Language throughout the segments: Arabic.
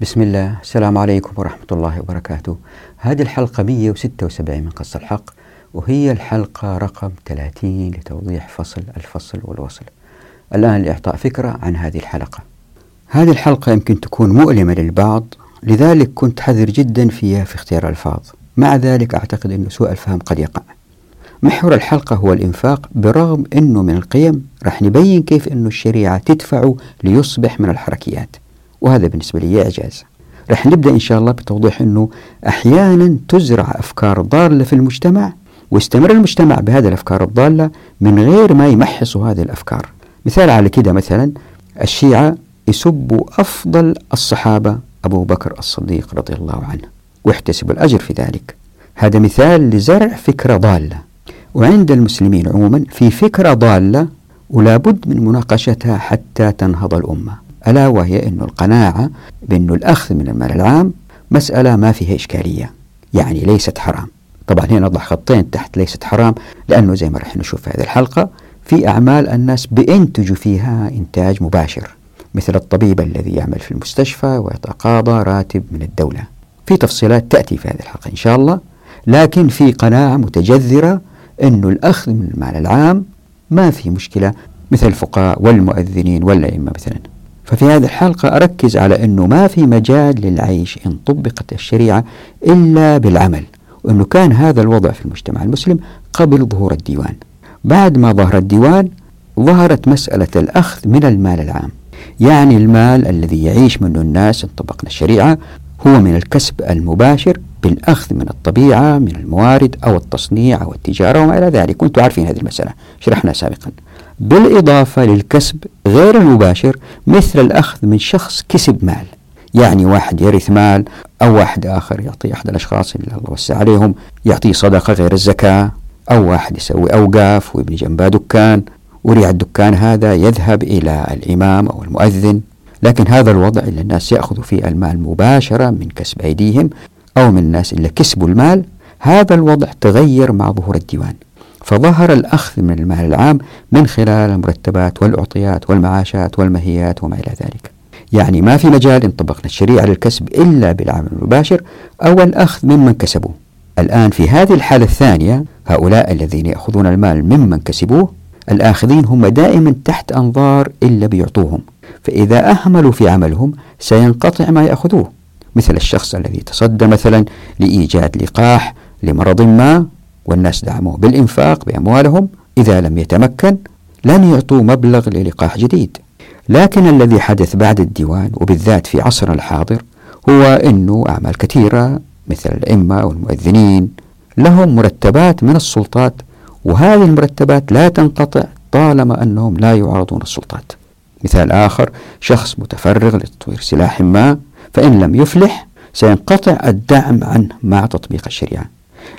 بسم الله. السلام عليكم ورحمة الله وبركاته. هذه الحلقة 176 من قص الحق وهي الحلقة رقم 30 لتوضيح فصل الفصل والوصل. الآن لإعطاء فكرة عن هذه الحلقة. هذه الحلقة يمكن تكون مؤلمة للبعض لذلك كنت حذر جدا فيها في اختيار الألفاظ مع ذلك أعتقد أن سوء الفهم قد يقع. محور الحلقة هو الإنفاق برغم أنه من القيم رح نبين كيف أنه الشريعة تدفعه ليصبح من الحركيات. وهذا بالنسبة لي إعجاز. رح نبدأ إن شاء الله بتوضيح أنه أحيانا تزرع أفكار ضالة في المجتمع ويستمر المجتمع بهذه الأفكار الضالة من غير ما يمحصوا هذه الأفكار. مثال على كده مثلا الشيعة يسبوا أفضل الصحابة أبو بكر الصديق رضي الله عنه ويحتسبوا الأجر في ذلك. هذا مثال لزرع فكرة ضالة. وعند المسلمين عموما في فكرة ضالة ولا بد من مناقشتها حتى تنهض الأمة. ألا وهي أن القناعة بأن الأخذ من المال العام مسألة ما فيها إشكالية يعني ليست حرام. طبعا هنا نضع خطين تحت ليست حرام لأنه زي ما رح نشوف في هذه الحلقة في أعمال الناس بينتجوا فيها إنتاج مباشر مثل الطبيب الذي يعمل في المستشفى ويتقاضى راتب من الدولة. في تفصيلات تأتي في هذه الحلقة إن شاء الله لكن في قناعة متجذرة أن الأخذ من المال العام ما في مشكلة مثل الفقهاء والمؤذنين والأئمة مثلا. ففي هذه الحلقة أركز على أنه ما في مجال للعيش إن طبقت الشريعة إلا بالعمل وأنه كان هذا الوضع في المجتمع المسلم قبل ظهور الديوان. بعد ما ظهر الديوان ظهرت مسألة الأخذ من المال العام. يعني المال الذي يعيش منه الناس إن طبقنا الشريعة هو من الكسب المباشر بالأخذ من الطبيعة من الموارد أو التصنيع أو التجارة وما إلى ذلك. كنتم عارفين هذه المسألة. شرحنا سابقا. بالإضافة للكسب غير المباشر مثل الأخذ من شخص كسب مال. يعني واحد يرث مال أو واحد آخر يعطي أحد الأشخاص اللي الله وسع عليهم يعطيه صدقة غير الزكاة أو واحد يسوي أوقاف ويبني جنبه دكان. وريع الدكان هذا يذهب إلى الإمام أو المؤذن. لكن هذا الوضع اللي الناس يأخذوا فيه المال مباشرة من كسب أيديهم أو من الناس اللي كسبوا المال هذا الوضع تغير مع ظهور الديوان. فظهر الأخذ من المال العام من خلال المرتبات والأعطيات والمعاشات والمهيات وما إلى ذلك. يعني ما في مجال إن طبقنا الشريعة للكسب إلا بالعمل المباشر أو الأخذ ممن كسبوه. الآن في هذه الحالة الثانية هؤلاء الذين يأخذون المال ممن كسبوه الآخذين هم دائما تحت أنظار إلا بيعطوهم. فإذا أهملوا في عملهم سينقطع ما يأخذوه. مثل الشخص الذي تصدى مثلا لإيجاد لقاح لمرض ما والناس دعموه بالإنفاق بأموالهم إذا لم يتمكن لن يعطوا مبلغ للقاح جديد. لكن الذي حدث بعد الديوان وبالذات في عصرنا الحاضر هو أنه أعمال كثيرة مثل الأئمة والمؤذنين لهم مرتبات من السلطات وهذه المرتبات لا تنقطع طالما أنهم لا يعارضون السلطات. مثال آخر شخص متفرغ لتطوير سلاح ما فإن لم يفلح سينقطع الدعم عنه مع تطبيق الشريعة.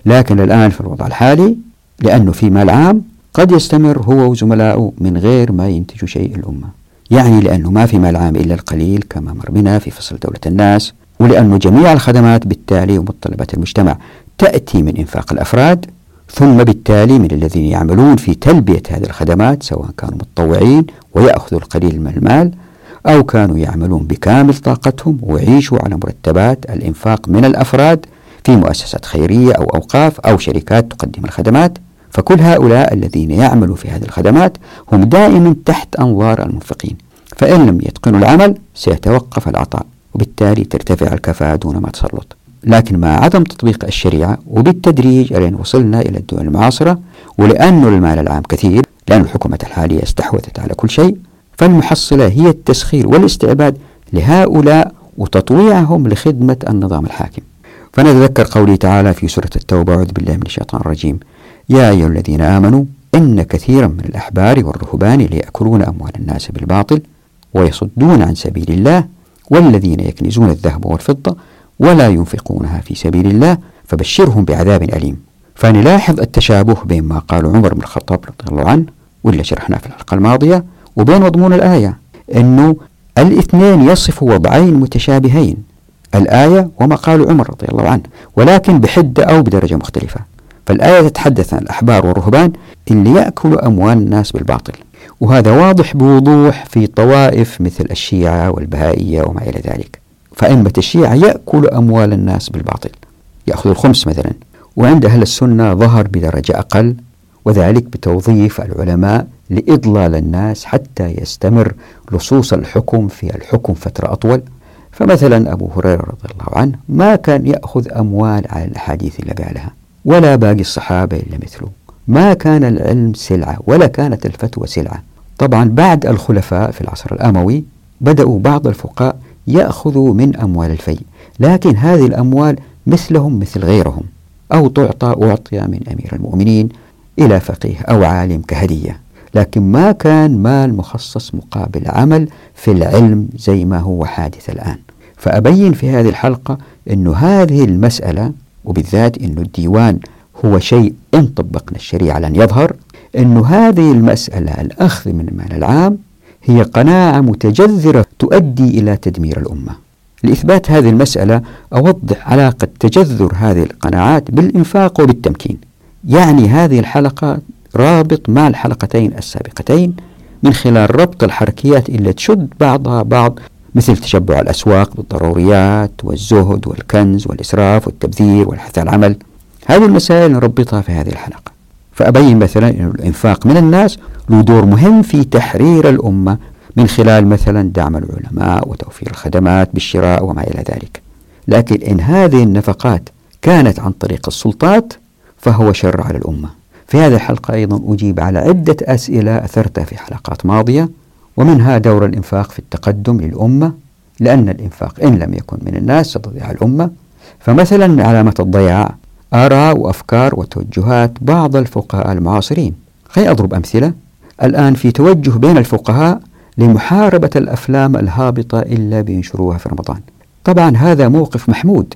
لكن الآن في الوضع الحالي لأنه في مال عام قد يستمر هو وزملائه من غير ما ينتجوا شيء الأمة. يعني لأنه ما في مال عام إلا القليل كما مر بنا في فصل دولة الناس ولأنه جميع الخدمات بالتالي ومتطلبات المجتمع تأتي من إنفاق الأفراد ثم بالتالي من الذين يعملون في تلبية هذه الخدمات سواء كانوا متطوعين ويأخذوا القليل من المال أو كانوا يعملون بكامل طاقتهم ويعيشوا على مرتبات الإنفاق من الأفراد في مؤسسات خيرية أو أوقاف أو شركات تقدم الخدمات. فكل هؤلاء الذين يعملوا في هذه الخدمات هم دائما تحت أنظار المنفقين. فإن لم يتقنوا العمل سيتوقف العطاء وبالتالي ترتفع الكفاءة دون ما تسلط. لكن مع عدم تطبيق الشريعة وبالتدريج لأن وصلنا إلى الدول المعاصرة ولأن المال العام كثير لأن الحكومة الحالية استحوذت على كل شيء فالمحصلة هي التسخير والاستعباد لهؤلاء وتطويعهم لخدمة النظام الحاكم. فنتذكر قوله تعالى في سورة التوبة أعوذ بالله من الشيطان الرجيم. يا أيها الذين آمنوا إن كثيرا من الأحبار والرهبان ليأكلون أموال الناس بالباطل ويصدون عن سبيل الله والذين يكنزون الذهب والفضة ولا ينفقونها في سبيل الله فبشرهم بعذاب أليم. فنلاحظ التشابه بين ما قال عمر بن الخطاب رضي الله عنه واللي شرحناه في الحلقة الماضية وبين مضمون الآية أنه الاثنين يصف وضعين متشابهين الآية وما قال عمر رضي الله عنه ولكن بحدة أو بدرجة مختلفة. فالآية تتحدث عن الأحبار والرهبان اللي يأكلوا أموال الناس بالباطل. وهذا واضح بوضوح في طوائف مثل الشيعة والبهائية وما إلى ذلك. فأئمة الشيعة يأكل أموال الناس بالباطل. يأخذ الخمس مثلا. وعند أهل السنة ظهر بدرجة أقل وذلك بتوظيف العلماء لإضلال الناس حتى يستمر لصوص الحكم في الحكم فترة أطول. فمثلا أبو هريرة رضي الله عنه ما كان يأخذ أموال على الأحاديث اللي قالها ولا باقي الصحابة إلا مثله. ما كان العلم سلعة ولا كانت الفتوى سلعة. طبعا بعد الخلفاء في العصر الأموي بدأوا بعض الفقهاء يأخذوا من أموال الفي لكن هذه الأموال مثلهم مثل غيرهم أو تعطى أعطي من أمير المؤمنين إلى فقيه أو عالم كهدية. لكن ما كان مال مخصص مقابل عمل في العلم زي ما هو حادث الآن. فأبين في هذه الحلقة أن هذه المسألة وبالذات أن الديوان هو شيء إن طبقنا الشريعة لن يظهر أن هذه المسألة الأخذ من المال العام هي قناعة متجذرة تؤدي إلى تدمير الأمة. لإثبات هذه المسألة أوضح علاقة تجذر هذه القناعات بالإنفاق وبالتمكين. يعني هذه الحلقة رابط مع الحلقتين السابقتين من خلال ربط الحركيات اللي تشد بعضها بعض مثل تشبع الأسواق بالضروريات والزهد والكنز والإسراف والتبذير والحث على العمل. هذه المسائل نربطها في هذه الحلقة. فأبين مثلا أن الإنفاق من الناس له دور مهم في تحرير الأمة من خلال مثلا دعم العلماء وتوفير الخدمات بالشراء وما إلى ذلك. لكن إن هذه النفقات كانت عن طريق السلطات فهو شر على الأمة. في هذه الحلقة أيضا أجيب على عدة أسئلة أثرتها في حلقات ماضية ومنها دور الإنفاق في التقدم للأمة لأن الإنفاق إن لم يكن من الناس ستضيع الأمة. فمثلا علامة الضياع آراء وأفكار وتوجهات بعض الفقهاء المعاصرين. خليني أضرب أمثلة. الآن في توجه بين الفقهاء لمحاربة الأفلام الهابطة إلا بينشروها في رمضان. طبعا هذا موقف محمود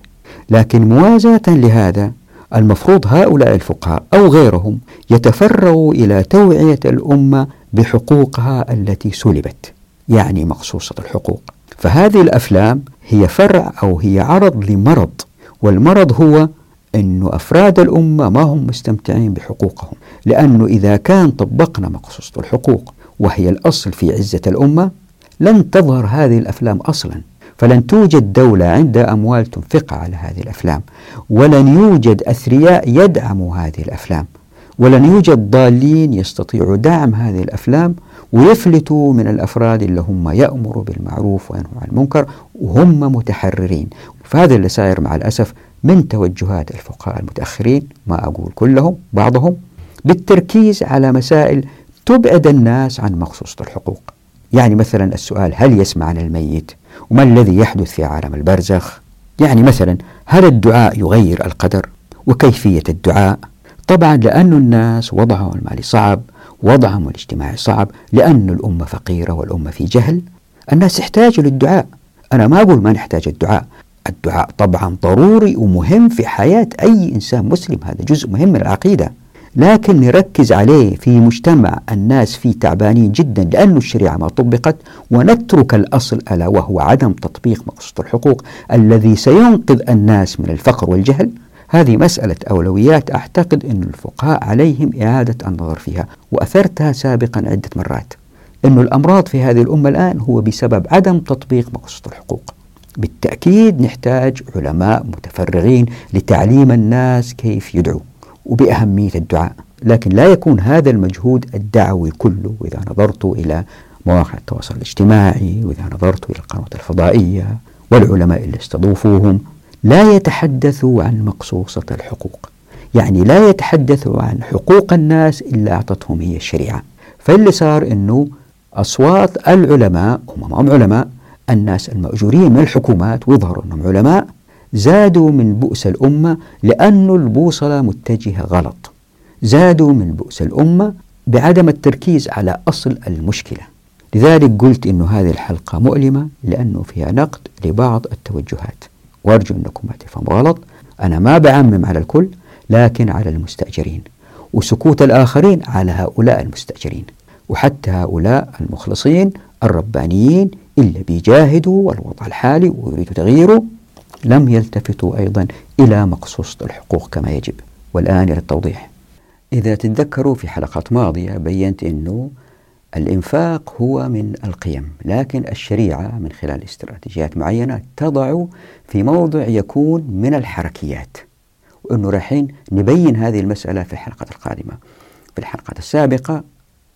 لكن موازاة لهذا المفروض هؤلاء الفقهاء أو غيرهم يتفرغوا إلى توعية الأمة بحقوقها التي سلبت يعني مقصوصة الحقوق. فهذه الأفلام هي فرع أو هي عرض لمرض والمرض هو أن أفراد الأمة ما هم مستمتعين بحقوقهم لأنه إذا كان طبقنا مقصوصة الحقوق وهي الأصل في عزة الأمة لن تظهر هذه الأفلام أصلا. فلن توجد دولة عندها أموال تنفقها على هذه الأفلام. ولن يوجد أثرياء يدعموا هذه الأفلام. ولن يوجد ضالين يستطيعوا دعم هذه الأفلام ويفلتوا من الأفراد اللي هم يأمروا بالمعروف وينهوا عن المنكر وهم متحررين. فهذا اللي صاير مع الأسف من توجهات الفقهاء المتأخرين ما أقول كلهم بعضهم بالتركيز على مسائل تبعد الناس عن مخصوصة الحقوق. يعني مثلا السؤال هل يسمع عن الميت؟ وما الذي يحدث في عالم البرزخ؟ يعني مثلا هل الدعاء يغير القدر؟ وكيفية الدعاء؟ طبعا لأن الناس وضعهم المالي صعب وضعهم الاجتماعي صعب لأن الأمة فقيرة والأمة في جهل. الناس يحتاجوا للدعاء. أنا ما أقول ما نحتاج الدعاء. الدعاء طبعا ضروري ومهم في حياة أي إنسان مسلم. هذا جزء مهم من العقيدة. لكن نركز عليه في مجتمع الناس فيه تعبانين جدا لأن الشريعة ما طبقت ونترك الأصل ألا وهو عدم تطبيق مقصود الحقوق الذي سينقذ الناس من الفقر والجهل. هذه مسألة أولويات أعتقد أن الفقهاء عليهم إعادة النظر فيها وأثرتها سابقا عدة مرات. أن الأمراض في هذه الأمة الآن هو بسبب عدم تطبيق مقصود الحقوق. بالتأكيد نحتاج علماء متفرغين لتعليم الناس كيف يدعوا وبأهمية الدعاء. لكن لا يكون هذا المجهود الدعوي كله وإذا نظرت إلى مواقع التواصل الاجتماعي وإذا نظرت إلى القنوات الفضائية والعلماء اللي استضوفوهم لا يتحدثوا عن مقصوصة الحقوق. يعني لا يتحدثوا عن حقوق الناس إلا أعطتهم هي الشريعة. فاللي صار أنه أصوات العلماء هم هم علماء الناس المأجورين من الحكومات ويظهروا أنهم علماء زادوا من بؤس الأمة لأن البوصلة متجهة غلط. زادوا من بؤس الأمة بعدم التركيز على أصل المشكلة. لذلك قلت أن هذه الحلقة مؤلمة لأنه فيها نقد لبعض التوجهات. وأرجو أنكم ما تفهموا غلط. أنا ما بعمم على الكل لكن على المستأجرين. وسكوت الآخرين على هؤلاء المستأجرين. وحتى هؤلاء المخلصين الربانيين اللي بيجاهدوا الوضع الحالي ويريدوا تغييره لم يلتفتوا أيضا إلى مقصوصة الحقوق كما يجب. والآن إلى التوضيح. إذا تتذكروا في حلقات ماضية بينت أنه الإنفاق هو من القيم لكن الشريعة من خلال استراتيجيات معينة تضع في موضع يكون من الحركيات. وأنه رايحين نبين هذه المسألة في الحلقة القادمة. في الحلقة السابقة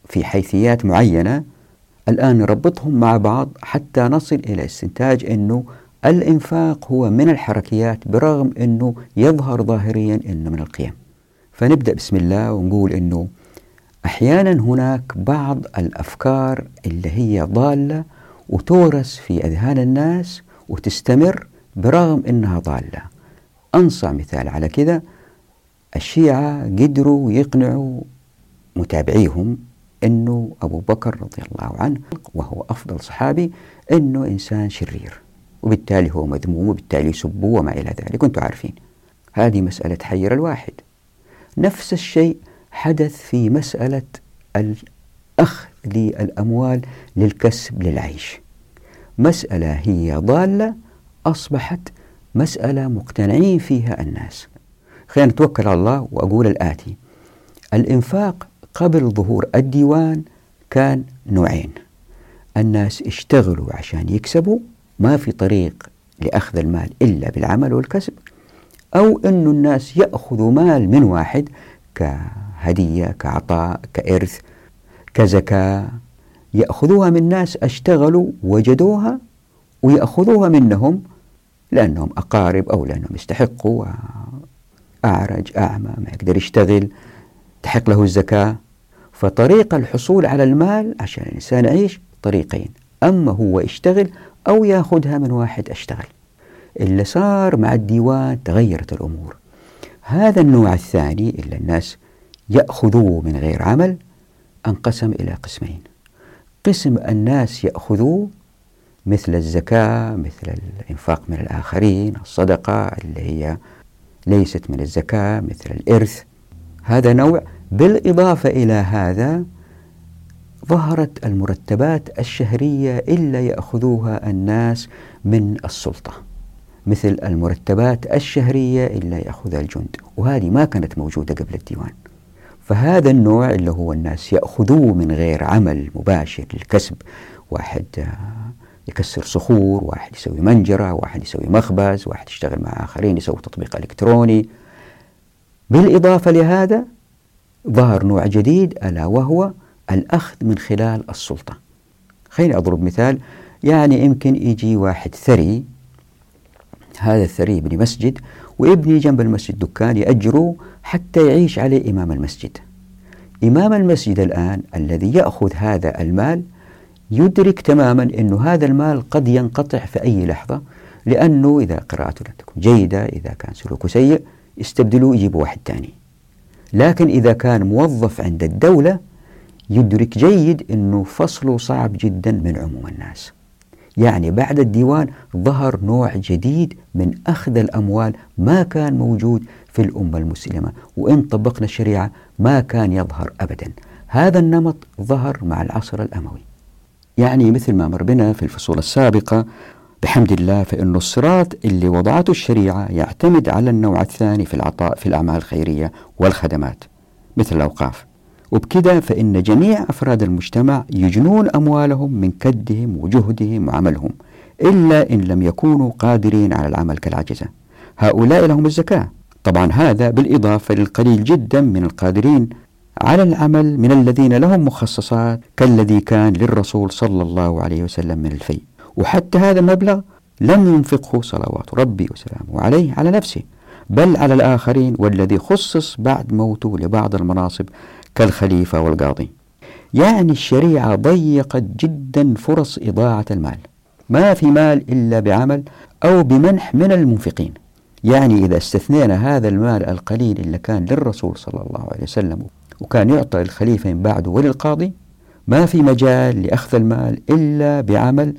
في حيثيات معينة الآن نربطهم مع بعض حتى نصل إلى استنتاج أنه الإنفاق هو من الحركيات برغم أنه يظهر ظاهريا أنه من القيم. فنبدأ بسم الله ونقول أنه أحيانا هناك بعض الأفكار اللي هي ضالة وتورث في أذهان الناس وتستمر برغم أنها ضالة. أنصع مثال على كذا. الشيعة قدروا يقنعوا متابعيهم أنه أبو بكر رضي الله عنه وهو أفضل صحابي أنه إنسان شرير. وبالتالي هو مذموم وبالتالي يسبوه وما إلى ذلك. أنتم عارفين. هذه مسألة تحير الواحد. نفس الشيء حدث في مسألة الأخذ للأموال للكسب للعيش. مسألة هي ضالة أصبحت مسألة مقتنعين فيها الناس. خلينا نتوكل على الله وأقول الآتي. الإنفاق قبل ظهور الديوان كان نوعين. الناس اشتغلوا عشان يكسبوا ما في طريق لأخذ المال إلا بالعمل والكسب أو أن الناس يأخذوا مال من واحد كهدية كعطاء كإرث كزكاة. يأخذوها من ناس أشتغلوا وجدوها ويأخذوها منهم لأنهم أقارب أو لأنهم يستحقوا أعرج أعمى ما يقدر يشتغل تحق له الزكاة. فطريق الحصول على المال عشان الإنسان يعيش طريقين أما هو يشتغل أو ياخذها من واحد أشتغل. اللي صار مع الديوان تغيرت الأمور. هذا النوع الثاني اللي الناس يأخذوه من غير عمل انقسم إلى قسمين. قسم الناس يأخذوه مثل الزكاة مثل الإنفاق من الآخرين الصدقة اللي هي ليست من الزكاة مثل الإرث. هذا نوع بالإضافة إلى هذا ظهرت المرتبات الشهرية إلا يأخذوها الناس من السلطة. مثل المرتبات الشهرية إلا يأخذها الجند. وهذه ما كانت موجودة قبل الديوان. فهذا النوع اللي هو الناس يأخذوه من غير عمل مباشر للكسب. واحد آه، يكسر صخور واحد يسوي منجرة واحد يسوي مخبز واحد يشتغل مع آخرين يسوي تطبيق إلكتروني. بالإضافة لهذا ظهر نوع جديد ألا وهو الأخذ من خلال السلطة. خليني أضرب مثال يعني يمكن يجي واحد ثري هذا الثري يبني مسجد ويبني جنب المسجد دكان يأجره حتى يعيش عليه إمام المسجد. إمام المسجد الآن الذي يأخذ هذا المال يدرك تماما أن هذا المال قد ينقطع في أي لحظة لأنه إذا قراءته لم تكن جيدة إذا كان سلوكه سيء يستبدلوه يجيبوا واحد ثاني لكن إذا كان موظف عند الدولة يدرك جيد أنه فصله صعب جدا من عموم الناس. يعني بعد الديوان ظهر نوع جديد من أخذ الأموال ما كان موجود في الأمة المسلمة وإن طبقنا الشريعة ما كان يظهر أبدا. هذا النمط ظهر مع العصر الأموي. يعني مثل ما مر بنا في الفصول السابقة بحمد الله فإن الصراط اللي وضعته الشريعة يعتمد على النوع الثاني في العطاء في الأعمال الخيرية والخدمات مثل الأوقاف. وبكذا فإن جميع أفراد المجتمع يجنون أموالهم من كدهم وجهدهم وعملهم إلا إن لم يكونوا قادرين على العمل كالعجزة. هؤلاء لهم الزكاة. طبعا هذا بالإضافة للقليل جدا من القادرين على العمل من الذين لهم مخصصات كالذي كان للرسول صلى الله عليه وسلم من الفي وحتى هذا المبلغ لم ينفقه صلوات ربي وسلامه عليه على نفسه بل على الآخرين والذي خصص بعد موته لبعض المناصب كالخليفة والقاضي. يعني الشريعة ضيقت جدا فرص إضاعة المال. ما في مال إلا بعمل أو بمنح من المنفقين. يعني إذا استثنينا هذا المال القليل اللي كان للرسول صلى الله عليه وسلم وكان يعطى للخليفة من بعده وللقاضي ما في مجال لأخذ المال إلا بعمل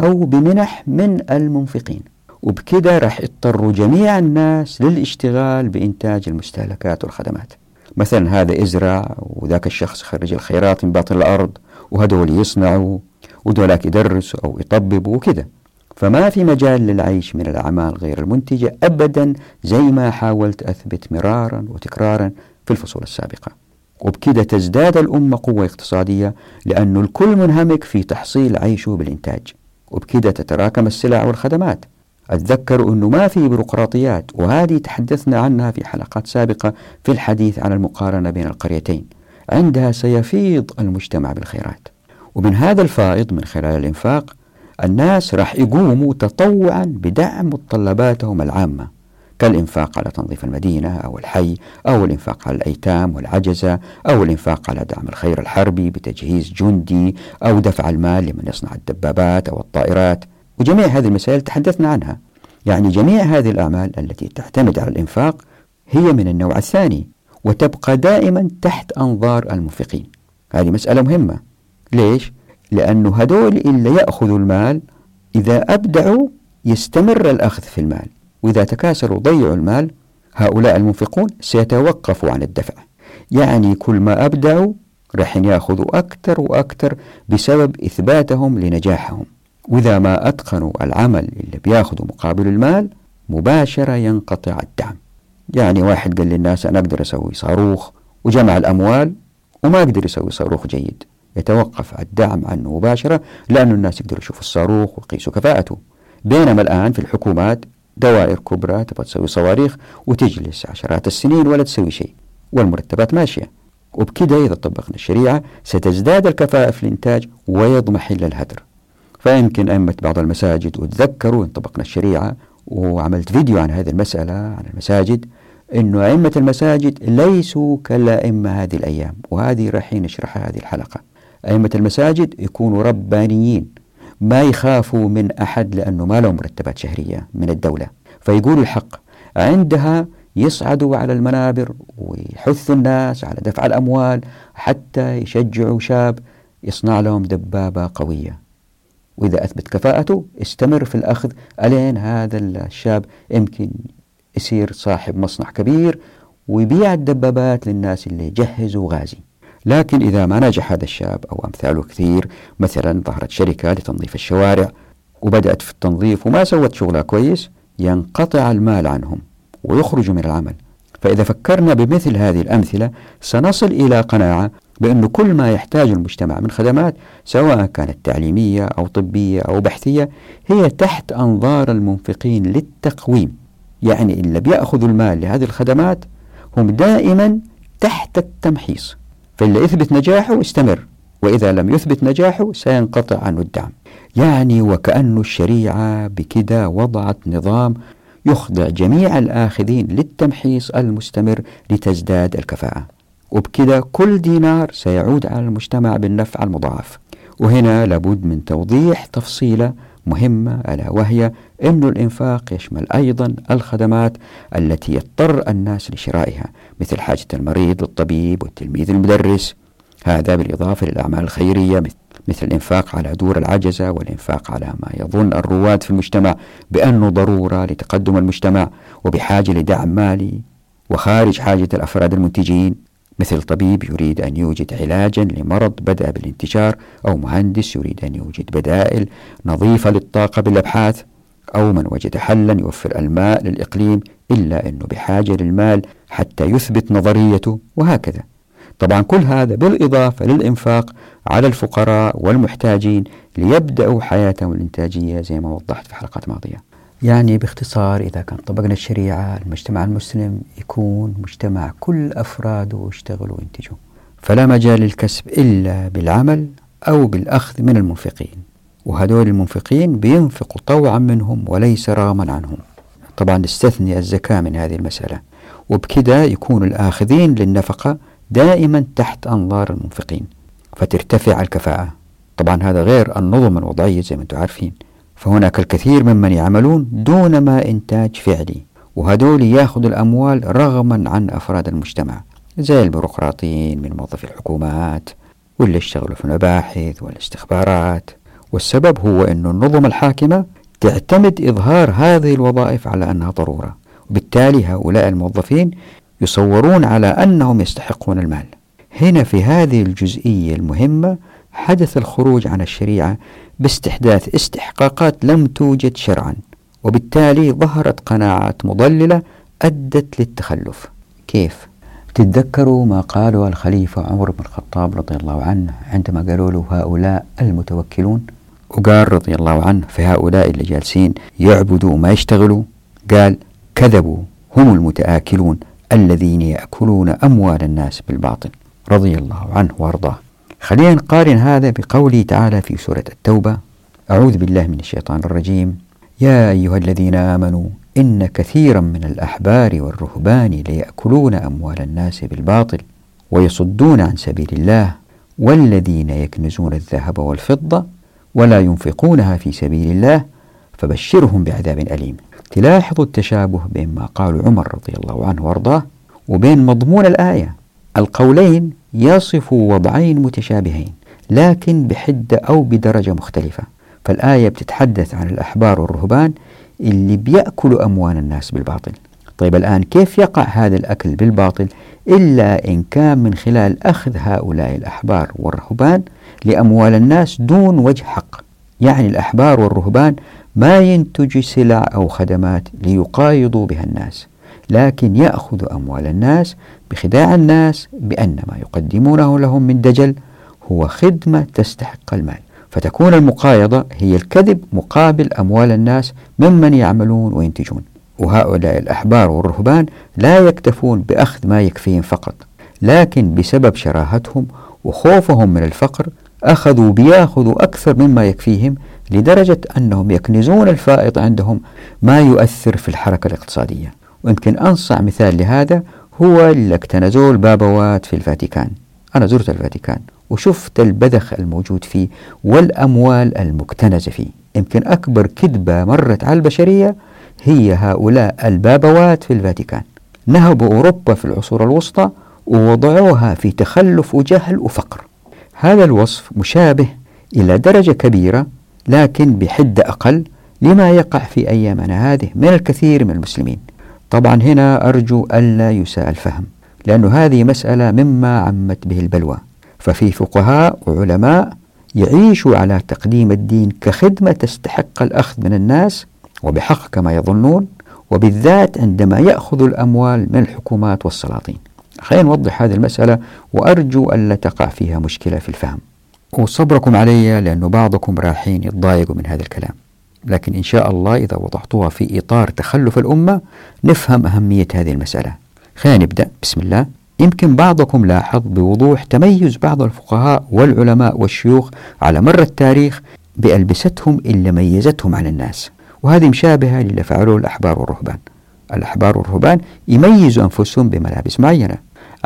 أو بمنح من المنفقين. وبكده راح يضطروا جميع الناس للاشتغال بإنتاج المستهلكات والخدمات. مثلا هذا يزرع وذاك الشخص يخرج الخيرات من باطن الأرض وهدول يصنعوا ودولاك يدرسوا أو يطببوا وكذا. فما في مجال للعيش من الأعمال غير المنتجة أبدا زي ما حاولت أثبت مرارا وتكرارا في الفصول السابقة. وبكده تزداد الأمة قوة اقتصادية لأن الكل منهمك في تحصيل عيشه بالإنتاج. وبكده تتراكم السلع والخدمات. أتذكر أنه ما في بيروقراطيات وهذه تحدثنا عنها في حلقات سابقة في الحديث عن المقارنة بين القريتين. عندها سيفيض المجتمع بالخيرات. ومن هذا الفائض من خلال الإنفاق الناس راح يقوموا تطوعا بدعم متطلباتهم العامة كالإنفاق على تنظيف المدينة أو الحي أو الإنفاق على الأيتام والعجزة أو الإنفاق على دعم الخير الحربي بتجهيز جندي أو دفع المال لمن يصنع الدبابات أو الطائرات. وجميع هذه المسائل تحدثنا عنها. يعني جميع هذه الأعمال التي تعتمد على الإنفاق هي من النوع الثاني وتبقى دائما تحت أنظار المنفقين هذه مسألة مهمة. ليش؟ لأنه هدول اللي يأخذوا المال إذا أبدعوا يستمر الأخذ في المال وإذا تكاسلوا ضيعوا المال هؤلاء المنفقون سيتوقفوا عن الدفع. يعني كل ما أبدعوا رح يأخذوا أكثر وأكثر بسبب إثباتهم لنجاحهم. وإذا ما أتقنوا العمل اللي بياخذوا مقابل المال مباشرة ينقطع الدعم. يعني واحد قال للناس أنا أقدر أسوي صاروخ وجمع الأموال وما أقدر يسوي صاروخ جيد. يتوقف الدعم عنه مباشرة لأن الناس يقدروا يشوفوا الصاروخ ويقيسوا كفاءته. بينما الآن في الحكومات دوائر كبرى تبغى تسوي صواريخ وتجلس عشرات السنين ولا تسوي شيء والمرتبات ماشية. وبكده إذا طبقنا الشريعة ستزداد الكفاءة في الإنتاج ويضمحل الهدر. فيمكن أئمة بعض المساجد. وتذكروا إن طبقنا الشريعة وعملت فيديو عن هذه المسألة عن المساجد أنه أئمة المساجد ليسوا كالأئمة هذه الأيام. وهذه راح نشرحها هذه الحلقة. أئمة المساجد يكونوا ربانيين. ما يخافوا من أحد لأنه ما لهم مرتبات شهرية من الدولة. فيقولوا الحق. عندها يصعدوا على المنابر ويحثوا الناس على دفع الأموال حتى يشجعوا شاب يصنع لهم دبابة قوية. وإذا أثبت كفاءته استمر في الأخذ. ألين هذا الشاب يمكن يصير صاحب مصنع كبير ويبيع الدبابات للناس اللي يجهزوا غازي. لكن إذا ما نجح هذا الشاب أو أمثاله كثير مثلا ظهرت شركة لتنظيف الشوارع وبدأت في التنظيف وما سوت شغلها كويس ينقطع المال عنهم ويخرجوا من العمل. فإذا فكرنا بمثل هذه الأمثلة سنصل إلى قناعة بأن كل ما يحتاج المجتمع من خدمات سواء كانت تعليمية أو طبية أو بحثية هي تحت أنظار المنفقين للتقويم. يعني اللي بيأخذوا المال لهذه الخدمات هم دائما تحت التمحيص. فاللي يثبت نجاحه استمر وإذا لم يثبت نجاحه سينقطع عنه الدعم. يعني وكأن الشريعة بكذا وضعت نظام يخضع جميع الآخذين للتمحيص المستمر لتزداد الكفاءة. وبكذا كل دينار سيعود على المجتمع بالنفع المضاعف. وهنا لابد من توضيح تفصيلة مهمة ألا وهي أن الإنفاق يشمل أيضا الخدمات التي يضطر الناس لشرائها مثل حاجة المريض للطبيب والتلميذ المدرس. هذا بالإضافة للأعمال الخيرية مثل الإنفاق على دور العجزة والإنفاق على ما يظن الرواد في المجتمع بأنه ضرورة لتقدم المجتمع وبحاجة لدعم مالي وخارج حاجة الأفراد المنتجين. مثل طبيب يريد أن يوجد علاجا لمرض بدأ بالانتشار أو مهندس يريد أن يوجد بدائل نظيفة للطاقة بالأبحاث أو من وجد حلا يوفر الماء للإقليم إلا أنه بحاجة للمال حتى يثبت نظريته وهكذا. طبعا كل هذا بالإضافة للإنفاق على الفقراء والمحتاجين ليبدأوا حياتهم الإنتاجية زي ما وضحت في حلقات ماضية. يعني باختصار إذا كان طبقنا الشريعة المجتمع المسلم يكون مجتمع كل أفراده يشتغلوا وينتجوا. فلا مجال للكسب إلا بالعمل أو بالأخذ من المنفقين. وهدول المنفقين بينفقوا طوعا منهم وليس رغما عنهم. طبعا نستثني الزكاة من هذه المسألة. وبكذا يكون الآخذين للنفقة دائما تحت أنظار المنفقين. فترتفع الكفاءة. طبعا هذا غير النظم الوضعية زي ما أنتم عارفين. فهناك الكثير ممن يعملون دون ما إنتاج فعلي وهدول ياخذوا الأموال رغما عن أفراد المجتمع زي البيروقراطيين من موظفي الحكومات واللي يشتغلوا في المباحث والاستخبارات. والسبب هو أن النظم الحاكمة تعتمد إظهار هذه الوظائف على أنها ضرورة. وبالتالي هؤلاء الموظفين يصورون على أنهم يستحقون المال. هنا في هذه الجزئية المهمة حدث الخروج عن الشريعة باستحداث استحقاقات لم توجد شرعا وبالتالي ظهرت قناعات مضللة أدت للتخلف. كيف؟ تتذكروا ما قاله الخليفة عمر بن الخطاب رضي الله عنه عندما قالوا له هؤلاء المتوكلون؟ وقال رضي الله عنه في هؤلاء اللي جالسين يعبدوا وما يشتغلوا؟ قال كذبوا هم المتآكلون الذين يأكلون أموال الناس بالباطل. رضي الله عنه وأرضاه. خلينا نقارن هذا بقوله تعالى في سورة التوبة. أعوذ بالله من الشيطان الرجيم. يا أيها الذين آمنوا إن كثيرا من الأحبار والرهبان ليأكلون أموال الناس بالباطل ويصدون عن سبيل الله والذين يكنزون الذهب والفضة ولا ينفقونها في سبيل الله فبشرهم بعذاب أليم. تلاحظ التشابه بين ما قال عمر رضي الله عنه وارضاه وبين مضمون الآية. القولين يصف وضعين متشابهين لكن بحدة أو بدرجة مختلفة. فالآية بتتحدث عن الأحبار والرهبان اللي بيأكلوا أموال الناس بالباطل. طيب الآن كيف يقع هذا الأكل بالباطل إلا إن كان من خلال أخذ هؤلاء الأحبار والرهبان لأموال الناس دون وجه حق؟ يعني الأحبار والرهبان ما ينتج سلع أو خدمات ليقايضوا بها الناس لكن يأخذ أموال الناس بخداع الناس بأن ما يقدمونه لهم من دجل هو خدمة تستحق المال. فتكون المقايضة هي الكذب مقابل أموال الناس ممن يعملون وينتجون. وهؤلاء الأحبار والرهبان لا يكتفون بأخذ ما يكفيهم فقط لكن بسبب شراهتهم وخوفهم من الفقر أخذوا بياخذوا أكثر مما يكفيهم لدرجة أنهم يكنزون الفائض عندهم ما يؤثر في الحركة الاقتصادية. ويمكن أنصع مثال لهذا هو اللي اكتنزوه البابوات في الفاتيكان. أنا زرت الفاتيكان وشفت البذخ الموجود فيه والأموال المكتنزة فيه. يمكن أكبر كذبة مرت على البشرية هي هؤلاء البابوات في الفاتيكان. نهبوا أوروبا في العصور الوسطى ووضعوها في تخلف وجهل وفقر. هذا الوصف مشابه إلى درجة كبيرة لكن بحدة أقل لما يقع في أيامنا هذه من الكثير من المسلمين. طبعا هنا أرجو ألا يساء الفهم لأن هذه مسألة مما عمت به البلوى. ففي فقهاء وعلماء يعيشوا على تقديم الدين كخدمة تستحق الأخذ من الناس وبحق كما يظنون وبالذات عندما يأخذ الأموال من الحكومات والسلاطين. خلينا نوضح هذه المسألة وأرجو ألا تقع فيها مشكلة في الفهم. وصبركم علي لأنه بعضكم رايحين يتضايقوا من هذا الكلام. لكن إن شاء الله إذا وضعتوها في إطار تخلف الأمة نفهم أهمية هذه المسألة. خلينا نبدأ. بسم الله. يمكن بعضكم لاحظ بوضوح تميز بعض الفقهاء والعلماء والشيوخ على مر التاريخ بألبستهم اللي ميزتهم عن الناس. وهذه مشابهة للي فعلوه الأحبار والرهبان. الأحبار والرهبان يميزوا أنفسهم بملابس معينة.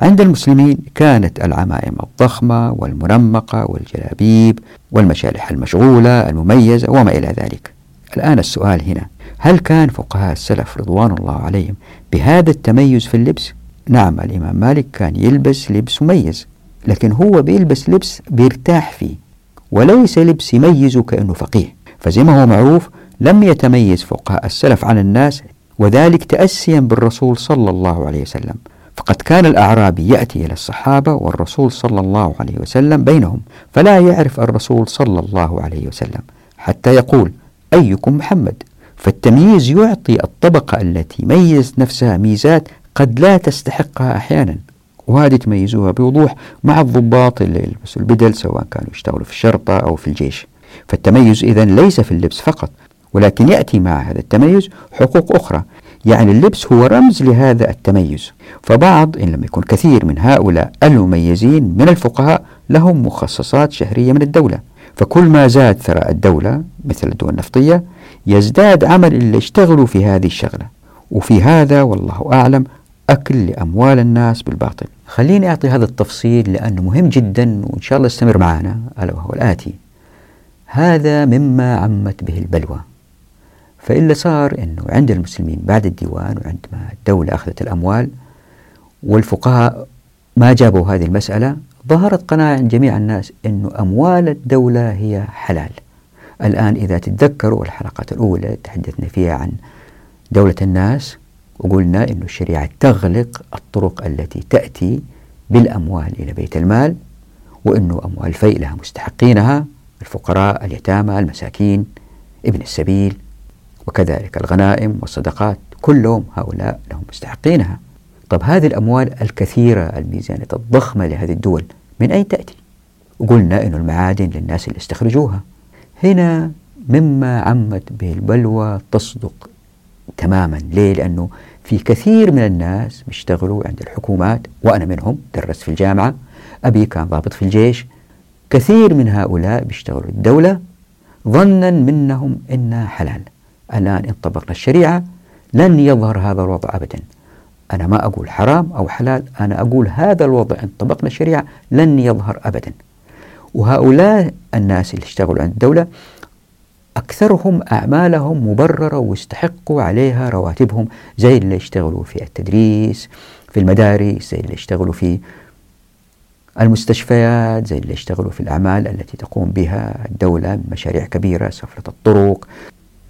عند المسلمين كانت العمائم الضخمة والمنمقة والجلابيب والمشالح المشغولة المميزة وما إلى ذلك. الآن السؤال هنا هل كان فقهاء السلف رضوان الله عليهم بهذا التميز في اللبس؟ نعم الإمام مالك كان يلبس لبس مميز لكن هو بيلبس لبس بيرتاح فيه وليس لبس يميزه كأنه فقيه فزي ما هو معروف لم يتميز فقهاء السلف عن الناس وذلك تأسيا بالرسول صلى الله عليه وسلم فقد كان الأعرابي يأتي إلى الصحابة والرسول صلى الله عليه وسلم بينهم فلا يعرف الرسول صلى الله عليه وسلم حتى يقول أيكم محمد. فالتمييز يعطي الطبقة التي ميز نفسها ميزات قد لا تستحقها أحيانا. وهذه تميزوها بوضوح مع الضباط اللي يلبسوا البدل سواء كانوا يشتغلوا في الشرطة أو في الجيش. فالتميز إذا ليس في اللبس فقط ولكن يأتي مع هذا التميز حقوق أخرى. يعني اللبس هو رمز لهذا التميز. فبعض إن لم يكن كثير من هؤلاء المميزين من الفقهاء لهم مخصصات شهرية من الدولة. فكل ما زاد ثراء الدولة مثل الدول النفطية يزداد عمل اللي يشتغلوا في هذه الشغلة. وفي هذا والله أعلم أكل لأموال الناس بالباطل. خليني أعطي هذا التفصيل لأنه مهم جدا وإن شاء الله استمر معنا ألا وهو الآتي. هذا مما عمت به البلوى. فإلا صار أنه عند المسلمين بعد الديوان وعندما الدولة أخذت الأموال والفقهاء ما جابوا هذه المسألة ظهرت قناعة عند جميع الناس أن أموال الدولة هي حلال. الآن إذا تتذكروا الحلقات الأولى تحدثنا فيها عن دولة الناس وقلنا أن الشريعة تغلق الطرق التي تأتي بالأموال إلى بيت المال وأنه أموال الفيء لها مستحقينها الفقراء اليتامى المساكين ابن السبيل وكذلك الغنائم والصدقات كلهم هؤلاء لهم مستحقينها. طب هذه الأموال الكثيرة الميزانية الضخمة لهذه الدول من أين تأتي؟ قلنا أن المعادن للناس اللي استخرجوها. هنا مما عمت به البلوى تصدق تماما. ليه؟ لأنه في كثير من الناس بيشتغلوا عند الحكومات وأنا منهم درست في الجامعة أبي كان ضابط في الجيش. كثير من هؤلاء بيشتغلوا الدولة ظنا منهم إنها حلال. الآن إن طبقنا الشريعة لن يظهر هذا الوضع أبدا. أنا ما أقول حرام أو حلال أنا أقول هذا الوضع إن طبقنا الشريعة لن يظهر أبدا. وهؤلاء الناس اللي اشتغلوا عند الدولة أكثرهم أعمالهم مبررة واستحقوا عليها رواتبهم زي اللي يشتغلوا في التدريس في المدارس زي اللي يشتغلوا في المستشفيات زي اللي يشتغلوا في الأعمال التي تقوم بها الدولة مشاريع كبيرة سفلة الطرق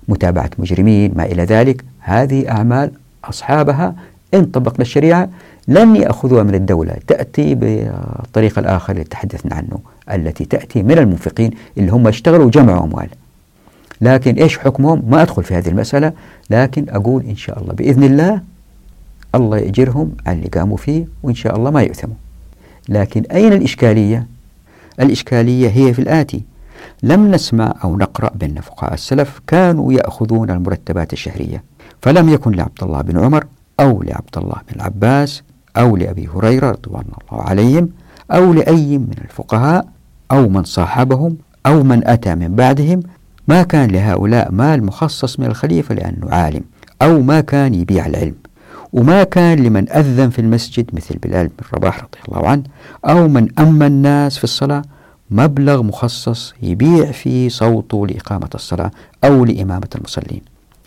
متابعة مجرمين ما إلى ذلك. هذه أعمال أصحابها إن طبقنا الشريعة لن يأخذوها من الدولة. تأتي بالطريق الآخر اللي تحدثنا عنه التي تأتي من المنفقين اللي هم اشتغلوا وجمعوا أموال. لكن إيش حكمهم؟ ما أدخل في هذه المسألة لكن أقول إن شاء الله بإذن الله الله يأجرهم على اللي قاموا فيه وإن شاء الله ما يؤثموا. لكن أين الإشكالية؟ الإشكالية هي في الآتي. لم نسمع أو نقرأ بأن فقهاء السلف كانوا يأخذون المرتبات الشهرية فلم يكن لعبد الله بن عمر أو لعبد الله بن العباس أو لأبي هريرة رضوان الله عليهم أو لأي من الفقهاء أو من صاحبهم أو من أتى من بعدهم. ما كان لهؤلاء مال مخصص من الخليفة لأنه عالم أو ما كان يبيع العلم وما كان لمن أذن في المسجد مثل بلال بن رباح رضي الله عنه أو من أما الناس في الصلاة. مبلغ مخصص يبيع فيه صوته لإقامة الصلاة أو لإمامة المصلين.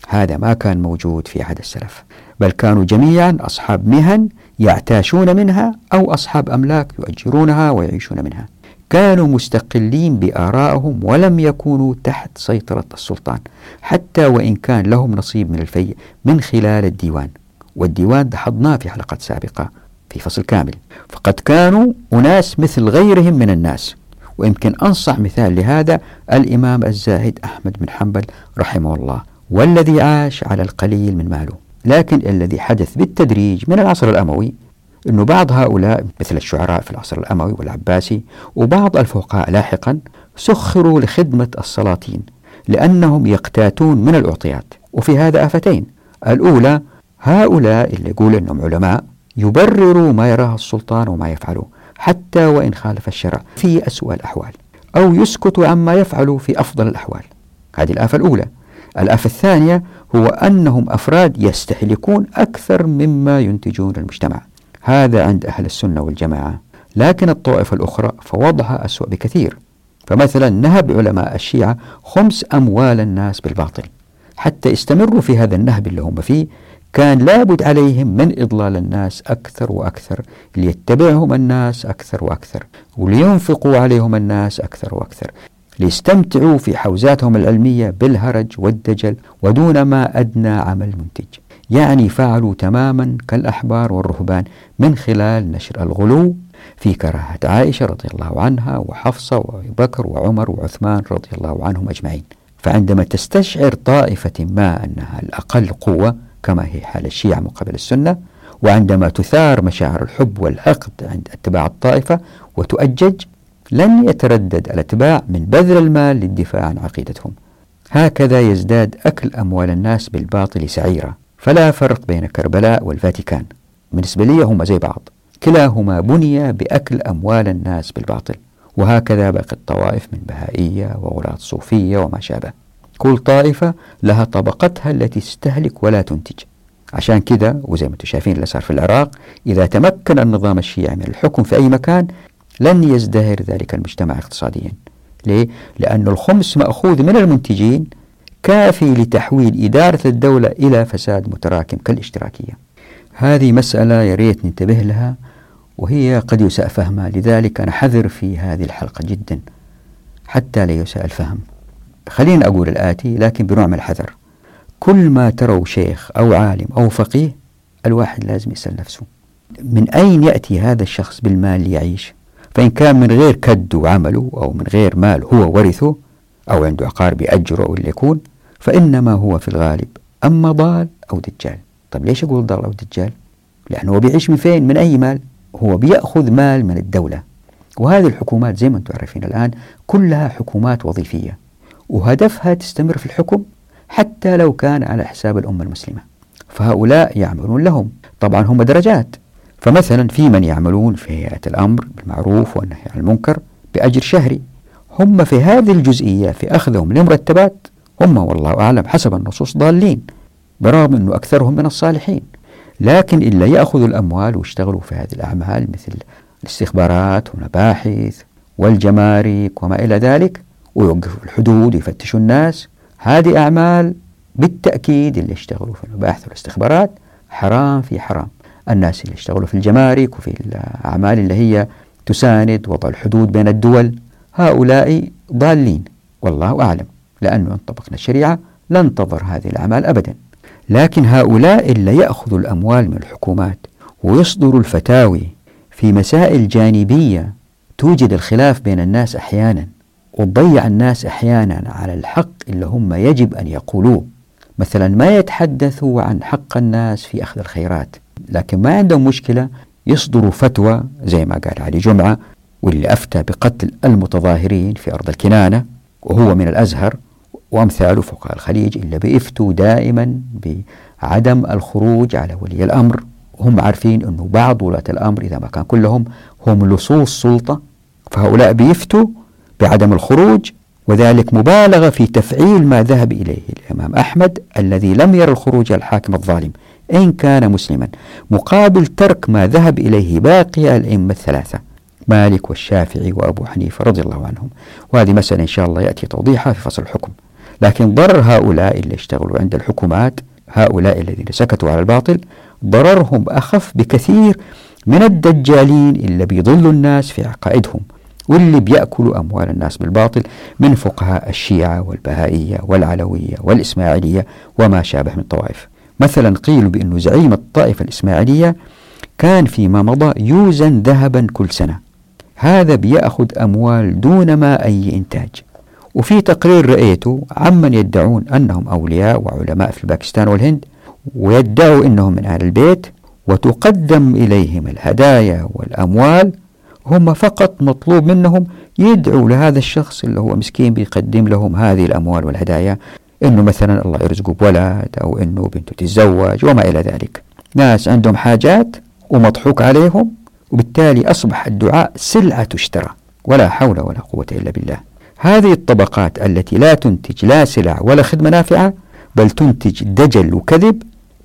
هذا ما كان موجود في عهد السلف. بل كانوا جميعا أصحاب مهن يعتاشون منها أو أصحاب أملاك يؤجرونها ويعيشون منها. كانوا مستقلين بآرائهم ولم يكونوا تحت سيطرة السلطان حتى وإن كان لهم نصيب من الفيء من خلال الديوان. والديوان دحضناه في حلقات سابقة في فصل كامل. فقد كانوا أناس مثل غيرهم من الناس. ويمكن أنصح مثال لهذا الإمام الزاهد أحمد بن حنبل رحمه الله والذي عاش على القليل من ماله. لكن الذي حدث بالتدريج من العصر الأموي أنه بعض هؤلاء مثل الشعراء في العصر الأموي والعباسي وبعض الفقهاء لاحقا سخروا لخدمة السلاطين لأنهم يقتاتون من الأعطيات. وفي هذا آفتين الأولى هؤلاء اللي يقول أنهم علماء يبرروا ما يراه السلطان وما يفعله حتى وإن خالف الشرع في أسوأ الأحوال أو يسكتوا عما يفعلوا في أفضل الأحوال. هذه الآفة الأولى. الآفة الثانية هو أنهم أفراد يستهلكون أكثر مما ينتجون المجتمع. هذا عند أهل السنة والجماعة. لكن الطائفة الأخرى فوضعها أسوأ بكثير. فمثلا نهب علماء الشيعة خمس أموال الناس بالباطل. حتى استمروا في هذا النهب اللي هم فيه كان لابد عليهم من إضلال الناس أكثر وأكثر ليتبعهم الناس أكثر وأكثر ولينفقوا عليهم الناس أكثر وأكثر. ليستمتعوا في حوزاتهم العلمية بالهرج والدجل ودون ما أدنى عمل منتج. يعني فعلوا تماما كالأحبار والرهبان من خلال نشر الغلو في كراهة عائشة رضي الله عنها وحفصة وأبي بكر وعمر وعثمان رضي الله عنهم أجمعين. فعندما تستشعر طائفة ما أنها الأقل قوة كما هي حال الشيعة مقابل السنة وعندما تثار مشاعر الحب والحقد عند اتباع الطائفة وتؤجج لن يتردد الأتباع من بذل المال للدفاع عن عقيدتهم. هكذا يزداد أكل أموال الناس بالباطل سعيرا. فلا فرق بين كربلاء والفاتيكان. بالنسبة لي هما زي بعض. كلاهما بني بأكل أموال الناس بالباطل. وهكذا باقي الطوائف من بهائية وغلاة صوفية وما شابه. كل طائفة لها طبقتها التي تستهلك ولا تنتج. عشان كده وزي ما أنتم شايفين اللي صار في العراق إذا تمكن النظام الشيعي من الحكم في أي مكان لن يزدهر ذلك المجتمع اقتصاديا. ليه؟ لأن الخمس مأخوذ من المنتجين كافي لتحويل إدارة الدولة إلى فساد متراكم كالاشتراكية. هذه مسألة يا ريت ننتبه لها وهي قد يساء فهمها لذلك أنا حذر في هذه الحلقة جدا حتى لا يساء الفهم. خلينا أقول الآتي لكن بنوع من الحذر. كل ما تروا شيخ أو عالم أو فقيه الواحد لازم يسأل نفسه من أين يأتي هذا الشخص بالمال ليعيش فإن كان من غير كد وعمله أو من غير مال هو ورثه أو عنده عقار بيأجره أو اللي يكون فإنما هو في الغالب أما ضال أو دجال. طب ليش أقول ضال أو دجال؟ لأنه هو بيعيش من فين؟ من أي مال؟ هو بيأخذ مال من الدولة. وهذه الحكومات زي ما أنتم عارفين الآن كلها حكومات وظيفية وهدفها تستمر في الحكم حتى لو كان على حساب الأمة المسلمة. فهؤلاء يعملون لهم. طبعا هم درجات. فمثلا في من يعملون في هيئة الأمر بالمعروف والنهي عن المنكر بأجر شهري هم في هذه الجزئية في أخذهم لمرتبات هم والله أعلم حسب النصوص ضالين برغم أنه أكثرهم من الصالحين. لكن إلا يأخذوا الأموال ويشتغلوا في هذه الأعمال مثل الاستخبارات والمباحث والجمارك وما إلى ذلك ويوقفوا الحدود ويفتشوا الناس. هذه أعمال بالتأكيد اللي يشتغلوا في المباحث والاستخبارات حرام في حرام. الناس اللي يشتغلوا في الجمارك وفي الأعمال اللي هي تساند وضع الحدود بين الدول هؤلاء ضالين والله أعلم لأنه إن طبقنا الشريعة لن تضر هذه الأعمال أبدا. لكن هؤلاء اللي يأخذوا الأموال من الحكومات ويصدروا الفتاوي في مسائل جانبية توجد الخلاف بين الناس أحيانا وتضيع الناس أحيانا على الحق اللي هم يجب أن يقولوه. مثلا ما يتحدثوا عن حق الناس في أخذ الخيرات. لكن ما عندهم مشكلة يصدروا فتوى زي ما قال علي جمعة واللي أفتى بقتل المتظاهرين في أرض الكنانة وهو من الأزهر وأمثاله فقهاء الخليج إلا بيفتوا دائما بعدم الخروج على ولي الأمر. هم عارفين أنه بعض ولاة الأمر إذا ما كان كلهم هم لصوص سلطة فهؤلاء بيفتوا بعدم الخروج وذلك مبالغة في تفعيل ما ذهب إليه الإمام أحمد الذي لم ير الخروج الحاكم الظالم. إن كان مسلما. مقابل ترك ما ذهب إليه باقي الأئمة الثلاثة مالك والشافعي وأبو حنيفة رضي الله عنهم. وهذه مسألة إن شاء الله يأتي توضيحها في فصل الحكم. لكن ضرر هؤلاء اللي اشتغلوا عند الحكومات هؤلاء الذين سكتوا على الباطل ضررهم أخف بكثير من الدجالين اللي بيضلوا الناس في عقائدهم واللي بيأكلوا أموال الناس بالباطل من فقهاء الشيعة والبهائية والعلوية والإسماعيلية وما شابه من طوائف. مثلا قيل بأن زعيم الطائفة الإسماعيلية كان فيما مضى يوزن ذهبا كل سنة. هذا بيأخذ أموال دون ما أي إنتاج. وفي تقرير رأيته عمن يدعون أنهم أولياء وعلماء في باكستان والهند ويدعوا أنهم من أهل البيت وتقدم إليهم الهدايا والأموال. هم فقط مطلوب منهم يدعوا لهذا الشخص اللي هو مسكين بيقدم لهم هذه الأموال والهدايا. إنه مثلا الله يرزقه بولد أو إنه بنته تتزوج وما إلى ذلك. ناس عندهم حاجات ومضحوك عليهم وبالتالي أصبح الدعاء سلعة تشترى ولا حول ولا قوة إلا بالله. هذه الطبقات التي لا تنتج لا سلع ولا خدمة نافعة بل تنتج دجل وكذب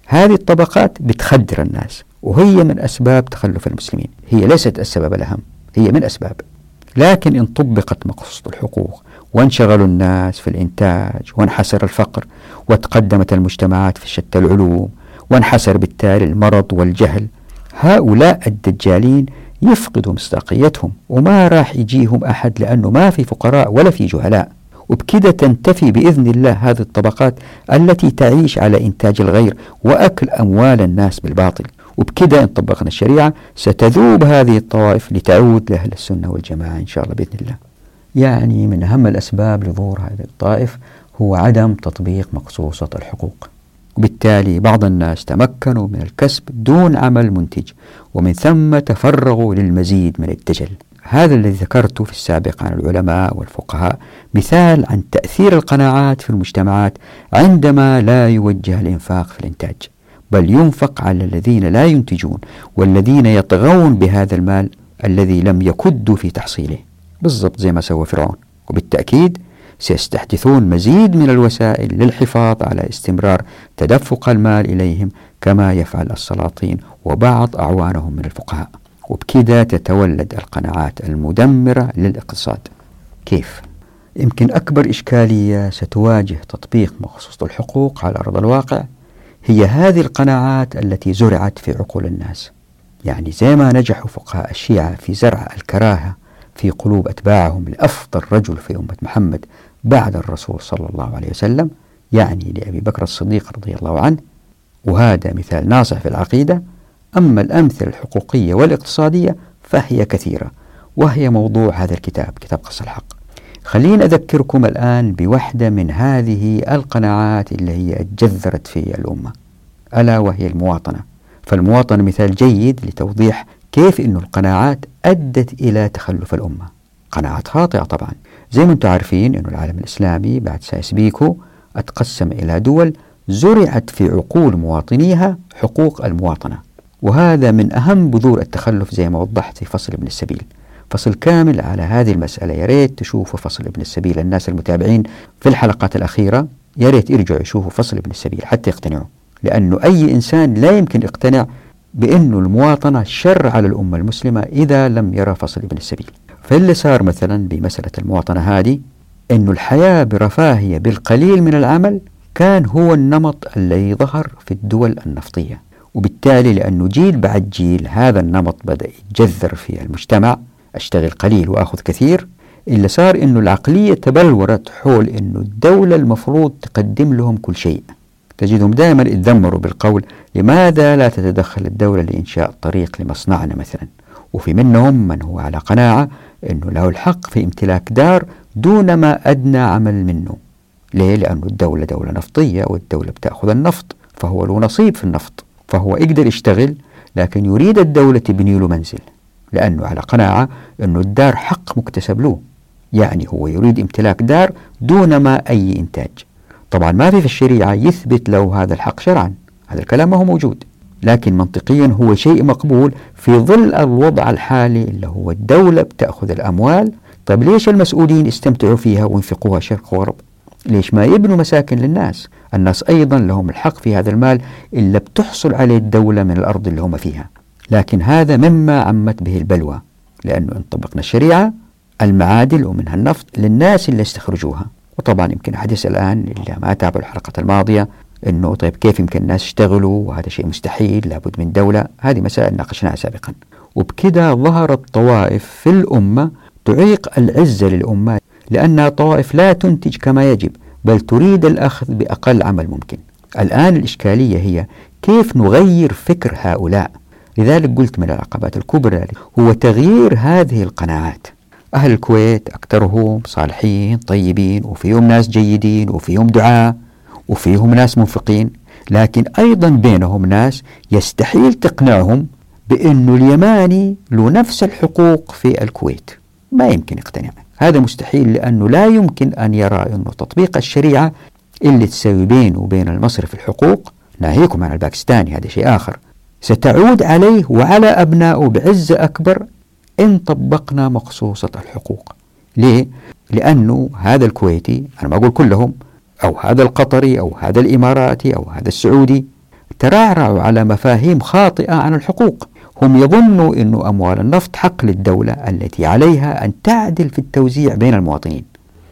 هذه الطبقات بتخدر الناس وهي من أسباب تخلف المسلمين. هي ليست السبب الأهم هي من أسباب. لكن إن طبقت مقصود الحقوق وانشغلوا الناس في الإنتاج وانحسر الفقر وتقدمت المجتمعات في شتى العلوم وانحسر بالتالي المرض والجهل. هؤلاء الدجالين يفقدوا مصداقيتهم وما راح يجيهم أحد لأنه ما في فقراء ولا في جهلاء. وبكده تنتفي بإذن الله هذه الطبقات التي تعيش على إنتاج الغير وأكل أموال الناس بالباطل. وبكده إن طبقنا الشريعة ستذوب هذه الطوائف لتعود لأهل السنة والجماعة إن شاء الله بإذن الله. يعني من أهم الأسباب لظهور هذه الطائف هو عدم تطبيق مقصوصة الحقوق. وبالتالي بعض الناس تمكنوا من الكسب دون عمل منتج ومن ثم تفرغوا للمزيد من الدجل هذا الذي ذكرته في السابق عن العلماء والفقهاء مثال عن تأثير القناعات في المجتمعات عندما لا يوجه الإنفاق في الإنتاج بل ينفق على الذين لا ينتجون والذين يطغون بهذا المال الذي لم يكدوا في تحصيله. بالضبط زي ما سوى فرعون. وبالتأكيد سيستحدثون مزيد من الوسائل للحفاظ على استمرار تدفق المال إليهم كما يفعل السلاطين وبعض أعوانهم من الفقهاء. وبكذا تتولد القناعات المدمرة للاقتصاد. كيف؟ يمكن أكبر إشكالية ستواجه تطبيق مخصوص الحقوق على أرض الواقع هي هذه القناعات التي زرعت في عقول الناس. يعني زي ما نجحوا فقهاء الشيعة في زرع الكراهة في قلوب أتباعهم لأفضل رجل في أمة محمد بعد الرسول صلى الله عليه وسلم يعني لأبي بكر الصديق رضي الله عنه. وهذا مثال ناصع في العقيدة. أما الأمثلة الحقوقية والاقتصادية فهي كثيرة وهي موضوع هذا الكتاب كتاب قص الحق. خليني أذكركم الآن بوحدة من هذه القناعات اللي هي جذرت في الأمة ألا وهي المواطنة. فالمواطنة مثال جيد لتوضيح كيف أن القناعات أدت إلى تخلف الأمة؟ قناعات خاطئة طبعا. زي ما أنتم عارفين أن العالم الإسلامي بعد سايس بيكو أتقسم إلى دول زرعت في عقول مواطنيها حقوق المواطنة. وهذا من أهم بذور التخلف زي ما وضحت في فصل ابن السبيل. فصل كامل على هذه المسألة. يا ريت تشوفوا فصل ابن السبيل. الناس المتابعين في الحلقات الأخيرة يا ريت يرجعوا يشوفوا فصل ابن السبيل. حتى يقتنعوا. لأنه أي إنسان لا يمكن يقتنع بأنه المواطنة شر على الأمة المسلمة إذا لم يرى فصل ابن السبيل. فاللي صار مثلا بمسألة المواطنة هذه أنه الحياة برفاهية بالقليل من العمل كان هو النمط الذي ظهر في الدول النفطية. وبالتالي لأنه جيل بعد جيل هذا النمط بدأ يتجذر في المجتمع أشتغل قليل وأخذ كثير اللي صار أنه العقلية تبلورت حول أنه الدولة المفروض تقدم لهم كل شيء. تجدهم دائما يتذمروا بالقول لماذا لا تتدخل الدولة لإنشاء طريق لمصنعنا مثلا؟ وفي منهم من هو على قناعة أنه له الحق في امتلاك دار دون ما أدنى عمل منه. ليه؟ لأنه الدولة دولة نفطية والدولة بتأخذ النفط فهو له نصيب في النفط فهو يقدر يشتغل لكن يريد الدولة تبني له منزل لأنه على قناعة أنه الدار حق مكتسب له. يعني هو يريد امتلاك دار دون ما أي إنتاج. طبعا ما في في الشريعة يثبت له هذا الحق شرعا. هذا الكلام ما هو موجود لكن منطقيا هو شيء مقبول في ظل الوضع الحالي اللي هو الدولة بتأخذ الأموال. طيب ليش المسؤولين يستمتعوا فيها وينفقوها شرق وغرب ليش ما يبنوا مساكن للناس؟ الناس أيضا لهم الحق في هذا المال إلا بتحصل عليه الدولة من الأرض اللي هم فيها. لكن هذا مما عمت به البلوى لأنه إن طبقنا الشريعة المعادل ومنها النفط للناس اللي يستخرجوها. وطبعا يمكن يسأل الآن اللي ما تابعوا الحلقة الماضية أنه طيب كيف يمكن الناس يشتغلوا؟ وهذا شيء مستحيل لابد من دولة. هذه مسائل ناقشناها سابقا. وبكذا ظهرت طوائف في الأمة تعيق العزة للأمة لأنها طوائف لا تنتج كما يجب بل تريد الأخذ بأقل عمل ممكن. الآن الإشكالية هي كيف نغير فكر هؤلاء؟ لذلك قلت من العقبات الكبرى هو تغيير هذه القناعات. أهل الكويت أكثرهم صالحين طيبين وفيهم ناس جيدين وفيهم دعاء. وفيهم ناس منفقين لكن أيضا بينهم ناس يستحيل تقنعهم بأنه اليماني له نفس الحقوق في الكويت. ما يمكن يقتنع هذا مستحيل لأنه لا يمكن أن يرى أنه تطبيق الشريعة اللي تسوي بينه وبين المصري في الحقوق ناهيكم عن الباكستاني هذا شيء آخر. ستعود عليه وعلى أبنائه بعزة أكبر إن طبقنا مقصوصة الحقوق. ليه؟ لأنه هذا الكويتي أنا ما أقول كلهم أو هذا القطري أو هذا الإماراتي أو هذا السعودي. ترعرعوا على مفاهيم خاطئة عن الحقوق. هم يظنوا أن أموال النفط حق للدولة التي عليها أن تعدل في التوزيع بين المواطنين.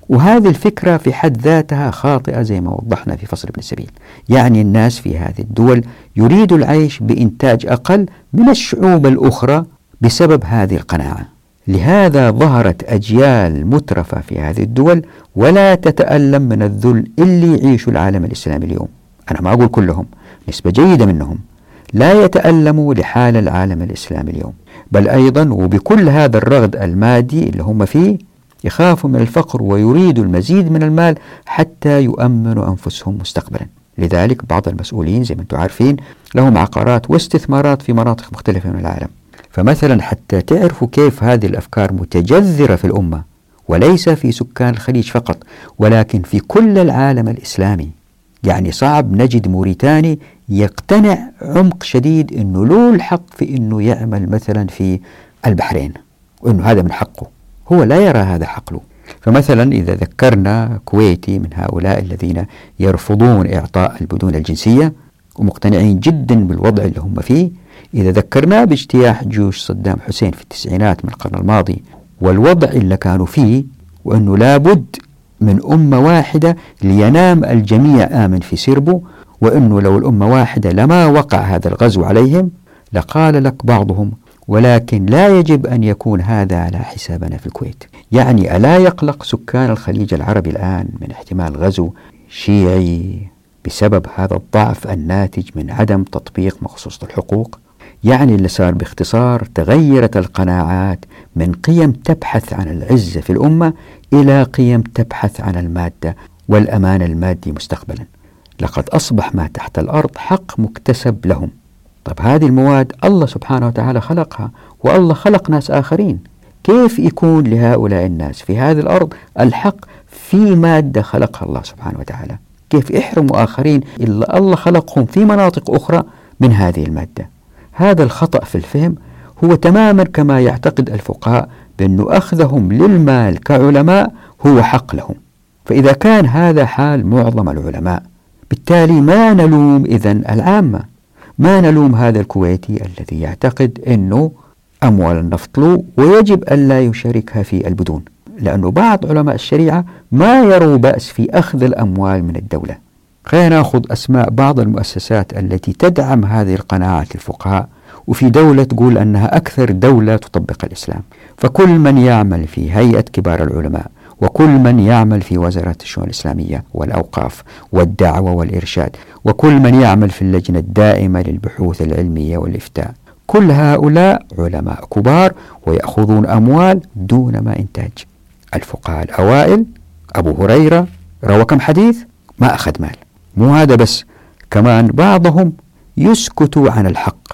وهذه الفكرة في حد ذاتها خاطئة زي ما وضحنا في فصل ابن السبيل. يعني الناس في هذه الدول يريدوا العيش بإنتاج أقل من الشعوب الأخرى بسبب هذه القناعة. لهذا ظهرت أجيال مترفة في هذه الدول ولا تتألم من الذل اللي يعيش العالم الإسلامي اليوم. أنا ما أقول كلهم نسبة جيدة منهم. لا يتألموا لحال العالم الإسلامي اليوم. بل أيضا وبكل هذا الرغد المادي اللي هم فيه يخافوا من الفقر ويريدوا المزيد من المال حتى يؤمنوا أنفسهم مستقبلا. لذلك بعض المسؤولين زي ما أنتم عارفين لهم عقارات واستثمارات في مناطق مختلفة من العالم. فمثلا حتى تعرفوا كيف هذه الأفكار متجذرة في الأمة وليس في سكان الخليج فقط ولكن في كل العالم الإسلامي. يعني صعب نجد موريتاني يقتنع عمق شديد أنه له الحق في أنه يعمل مثلا في البحرين وأنه هذا من حقه. هو لا يرى هذا حق له فمثلا إذا ذكرنا كويتي من هؤلاء الذين يرفضون إعطاء البدون الجنسية ومقتنعين جدا بالوضع اللي هم فيه إذا ذكرناه باجتياح جيوش صدام حسين في التسعينات من القرن الماضي والوضع اللي كانوا فيه وأنه لابد من أمة واحدة لينام الجميع آمن في سربه وأنه لو الأمة واحدة لما وقع هذا الغزو عليهم لقال لك بعضهم ولكن لا يجب أن يكون هذا على حسابنا في الكويت. يعني ألا يقلق سكان الخليج العربي الآن من احتمال غزو شيعي بسبب هذا الضعف الناتج من عدم تطبيق مخصوصة الحقوق؟ يعني اللي صار باختصار تغيرت القناعات من قيم تبحث عن العزة في الأمة إلى قيم تبحث عن المادة والأمان المادي مستقبلا. لقد أصبح ما تحت الأرض حق مكتسب لهم. طب هذه المواد الله سبحانه وتعالى خلقها والله خلق ناس آخرين. كيف يكون لهؤلاء الناس في هذه الأرض الحق في مادة خلقها الله سبحانه وتعالى؟ كيف يحرموا آخرين إلا الله خلقهم في مناطق أخرى من هذه المادة؟ هذا الخطأ في الفهم هو تماما كما يعتقد الفقهاء بأن أخذهم للمال كعلماء هو حق لهم. فإذا كان هذا حال معظم العلماء بالتالي ما نلوم إذا العامة. ما نلوم هذا الكويتي الذي يعتقد أنه أموال النفط له ويجب ألا يشاركها في البدون لأنه بعض علماء الشريعة ما يروا بأس في أخذ الأموال من الدولة. خلينا ناخذ أسماء بعض المؤسسات التي تدعم هذه القناعات الفقهاء وفي دولة تقول أنها أكثر دولة تطبق الإسلام. فكل من يعمل في هيئة كبار العلماء وكل من يعمل في وزارة الشؤون الإسلامية والأوقاف والدعوة والإرشاد وكل من يعمل في اللجنة الدائمة للبحوث العلمية والإفتاء كل هؤلاء علماء كبار ويأخذون أموال دون ما إنتاج. الفقهاء الأوائل أبو هريرة روى كم حديث؟ ما أخذ مال. مو هذا بس كمان بعضهم يسكتوا عن الحق.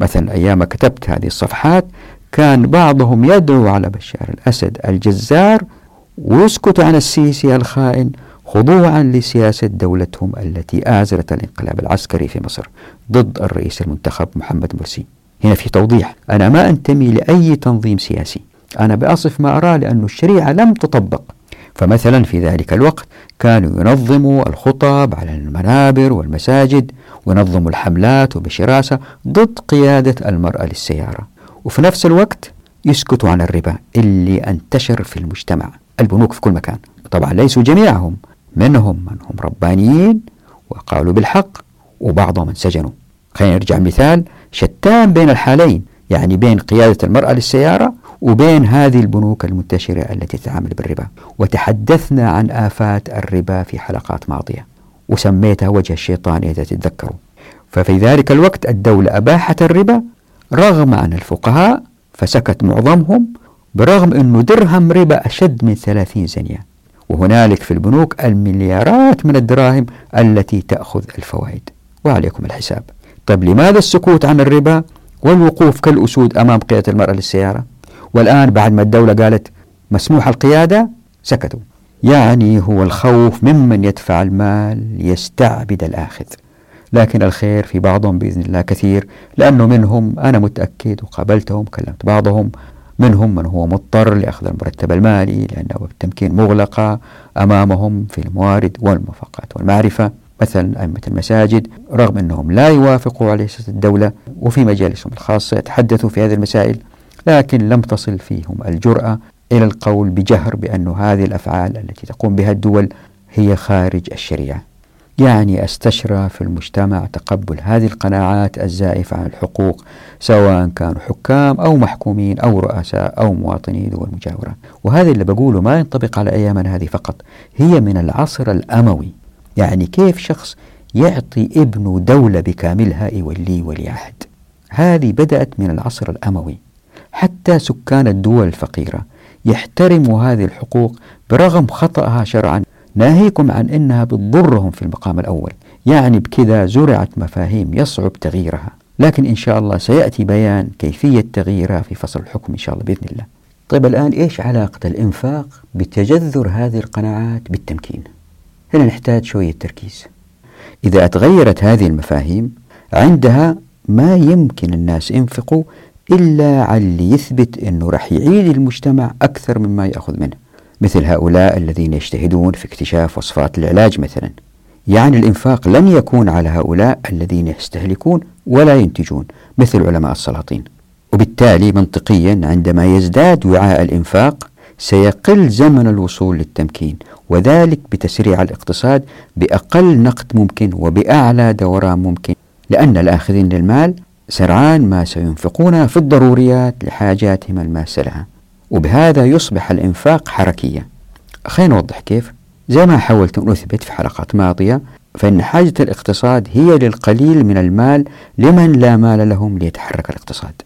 مثلا أيام كتبت هذه الصفحات كان بعضهم يدعو على بشار الأسد الجزار ويسكت عن السيسي الخائن خضوعا لسياسة دولتهم التي آزرت الانقلاب العسكري في مصر ضد الرئيس المنتخب محمد مرسي. هنا في توضيح أنا ما أنتمي لأي تنظيم سياسي. أنا بأصف ما أراه لأن الشريعة لم تطبق. فمثلا في ذلك الوقت كانوا ينظموا الخطب على المنابر والمساجد وينظموا الحملات وبشراسة ضد قيادة المرأة للسيارة. وفي نفس الوقت يسكتوا عن الربا اللي انتشر في المجتمع البنوك في كل مكان. طبعا ليسوا جميعهم منهم من هم ربانيين وقالوا بالحق وبعضهم انسجنوا. خلينا نرجع مثال شتان بين الحالين يعني بين قيادة المرأة للسيارة وبين هذه البنوك المنتشرة التي تتعامل بالربا. وتحدثنا عن آفات الربا في حلقات ماضية. وسميتها وجه الشيطان إذا تتذكروا. ففي ذلك الوقت الدولة أباحت الربا رغم أن الفقهاء فسكت معظمهم برغم أنه درهم ربا أشد من ثلاثين زنية. وهنالك في البنوك المليارات من الدراهم التي تأخذ الفوائد. وعليكم الحساب. طيب لماذا السكوت عن الربا والوقوف كالأسود أمام قيادة المرأة للسيارة؟ والآن بعد ما الدولة قالت مسموح القيادة سكتوا. يعني هو الخوف ممن يدفع المال يستعبد الآخذ. لكن الخير في بعضهم بإذن الله كثير لأنه منهم أنا متأكد وقابلتهم كلمت بعضهم منهم من هو مضطر لأخذ المرتب المالي لأن أبواب التمكين مغلقة أمامهم في الموارد والموافقات والمعرفة. مثلا أئمة المساجد رغم أنهم لا يوافقوا على سياسة الدولة وفي مجالسهم الخاصة يتحدثوا في هذه المسائل. لكن لم تصل فيهم الجرأة إلى القول بجهر بأن هذه الأفعال التي تقوم بها الدول هي خارج الشريعة. يعني أستشرى في المجتمع تقبل هذه القناعات الزائفة عن الحقوق سواء كانوا حكام أو محكومين أو رؤساء أو مواطني دول مجاورة وهذا اللي بقوله ما ينطبق على أيامنا هذه فقط هي من العصر الأموي. يعني كيف شخص يعطي ابنه دولة بكاملها يوليه ولي عهد هذه بدأت من العصر الأموي. حتى سكان الدول الفقيرة يحترموا هذه الحقوق برغم خطأها شرعا. ناهيكم عن أنها بتضرهم في المقام الأول يعني بكذا زرعت مفاهيم يصعب تغييرها. لكن إن شاء الله سيأتي بيان كيفية تغييرها في فصل الحكم إن شاء الله بإذن الله. طيب الآن إيش علاقة الإنفاق بتجذر هذه القناعات بالتمكين؟ هنا نحتاج شوية تركيز. إذا تغيرت هذه المفاهيم عندها ما يمكن الناس ينفقوا إلا على اللي يثبت أنه راح يعيد المجتمع أكثر مما يأخذ منه مثل هؤلاء الذين يجتهدون في اكتشاف وصفات العلاج مثلا. يعني الإنفاق لن يكون على هؤلاء الذين يستهلكون ولا ينتجون مثل علماء السلاطين. وبالتالي منطقيا عندما يزداد وعاء الإنفاق سيقل زمن الوصول للتمكين وذلك بتسريع الاقتصاد بأقل نقد ممكن وبأعلى دوران ممكن لأن الآخذين للمال سرعان ما سينفقون في الضروريات لحاجاتهم الماسة لها وبهذا يصبح الإنفاق حركيا. خلينا نوضح كيف. زي ما حاولت أن أثبت في حلقات ماضية فإن حاجة الاقتصاد هي للقليل من المال لمن لا مال لهم ليتحرك الاقتصاد.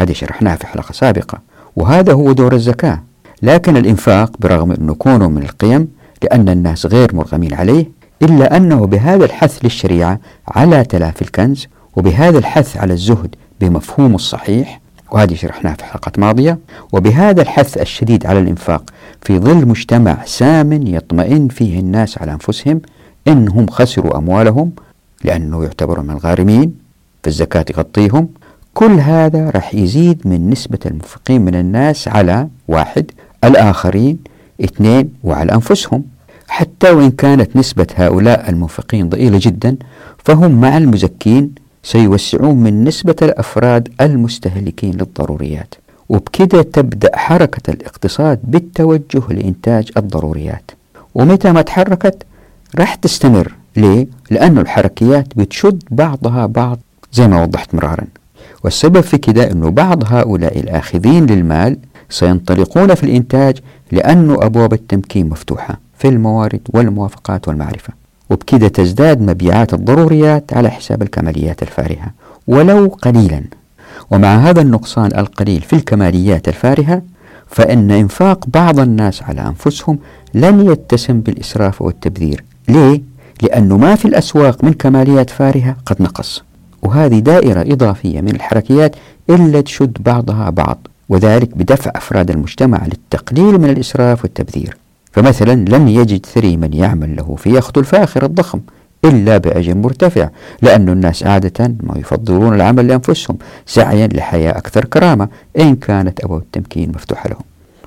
هذه شرحناها في حلقة سابقة وهذا هو دور الزكاة. لكن الإنفاق برغم أنه كونه من القيم لأن الناس غير مرغمين عليه إلا أنه بهذا الحث للشريعة على تلافي الكنز وبهذا الحث على الزهد بمفهوم الصحيح وهذه شرحناها في حلقات ماضية وبهذا الحث الشديد على الإنفاق في ظل مجتمع سام يطمئن فيه الناس على أنفسهم إنهم خسروا أموالهم لأنه يعتبروا من الغارمين فالزكاة تغطيهم كل هذا راح يزيد من نسبة المنفقين من الناس على واحد الآخرين اثنين وعلى أنفسهم. حتى وإن كانت نسبة هؤلاء المنفقين ضئيلة جدا فهم مع المزكين سيوسعون من نسبة الأفراد المستهلكين للضروريات. وبكده تبدأ حركة الاقتصاد بالتوجه لإنتاج الضروريات. ومتى ما تحركت راح تستمر. ليه؟ لأن الحركيات بتشد بعضها بعض زي ما وضحت مرارا. والسبب في كده أنه بعض هؤلاء الآخذين للمال سينطلقون في الإنتاج لأن أبواب التمكين مفتوحة في الموارد والموافقات والمعرفة. وبكده تزداد مبيعات الضروريات على حساب الكماليات الفارهة ولو قليلا. ومع هذا النقصان القليل في الكماليات الفارهة فإن إنفاق بعض الناس على أنفسهم لن يتسم بالإسراف والتبذير. ليه؟ لأنه ما في الأسواق من كماليات فارهة قد نقص. وهذه دائرة إضافية من الحركيات إلا تشد بعضها بعض وذلك بدفع أفراد المجتمع للتقليل من الإسراف والتبذير. فمثلا لن يجد ثري من يعمل له في يخت الفاخر الضخم إلا بأجر مرتفع لأن الناس عادة ما يفضلون العمل لأنفسهم سعيا لحياة أكثر كرامة إن كانت أبواب التمكين مفتوحة لهم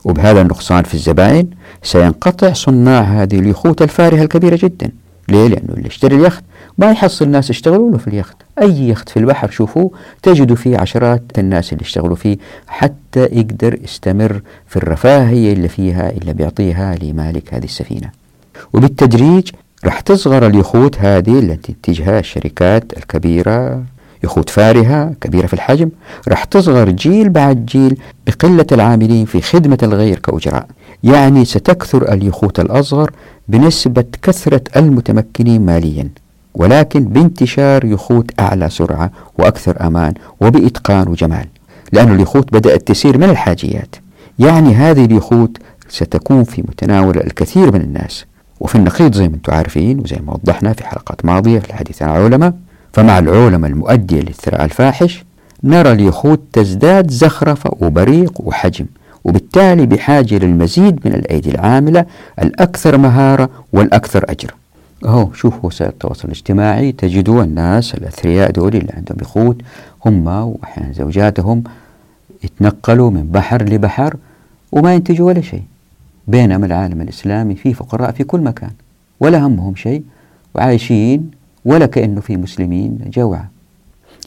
وبهذا النقصان في الزبائن سينقطع صناع هذه اليخوت الفارهة الكبيرة جدا ليه؟ لأنه اللي اشتري اليخت ما يحصل ناس يشتغلوا له في اليخت. أي يخت في البحر شوفوه تجدوا فيه عشرات الناس اللي يشتغلوا فيه حتى يقدر يستمر في الرفاهية اللي فيها اللي بيعطيها لمالك هذه السفينة. وبالتدريج راح تصغر اليخوت هذه التي تنتجها الشركات الكبيرة يخوت فارهة كبيرة في الحجم راح تصغر جيل بعد جيل بقلة العاملين في خدمة الغير كأجراء. يعني ستكثر اليخوت الأصغر بنسبة كثرة المتمكنين ماليا. ولكن بانتشار يخوت أعلى سرعة وأكثر أمان وبإتقان وجمال لأن اليخوت بدأت تسير من الحاجيات. يعني هذه اليخوت ستكون في متناول الكثير من الناس. وفي النقيض زي ما أنتم عارفين وزي ما وضحنا في حلقات ماضية في الحديث عن العلماء فمع العولمة المؤدية للثراء الفاحش نرى اليخوت تزداد زخرفة وبريق وحجم وبالتالي بحاجة للمزيد من الأيدي العاملة الأكثر مهارة والأكثر أجر. أهو شوفوا وسائل التواصل الاجتماعي. تجدوا الناس الأثرياء دول اللي عندهم يخوت هم وأحيانا زوجاتهم يتنقلوا من بحر لبحر وما ينتجوا ولا شيء. بينما العالم الإسلامي فيه فقراء في كل مكان ولا همهم شيء وعايشين ولا كأنه في مسلمين جوعا.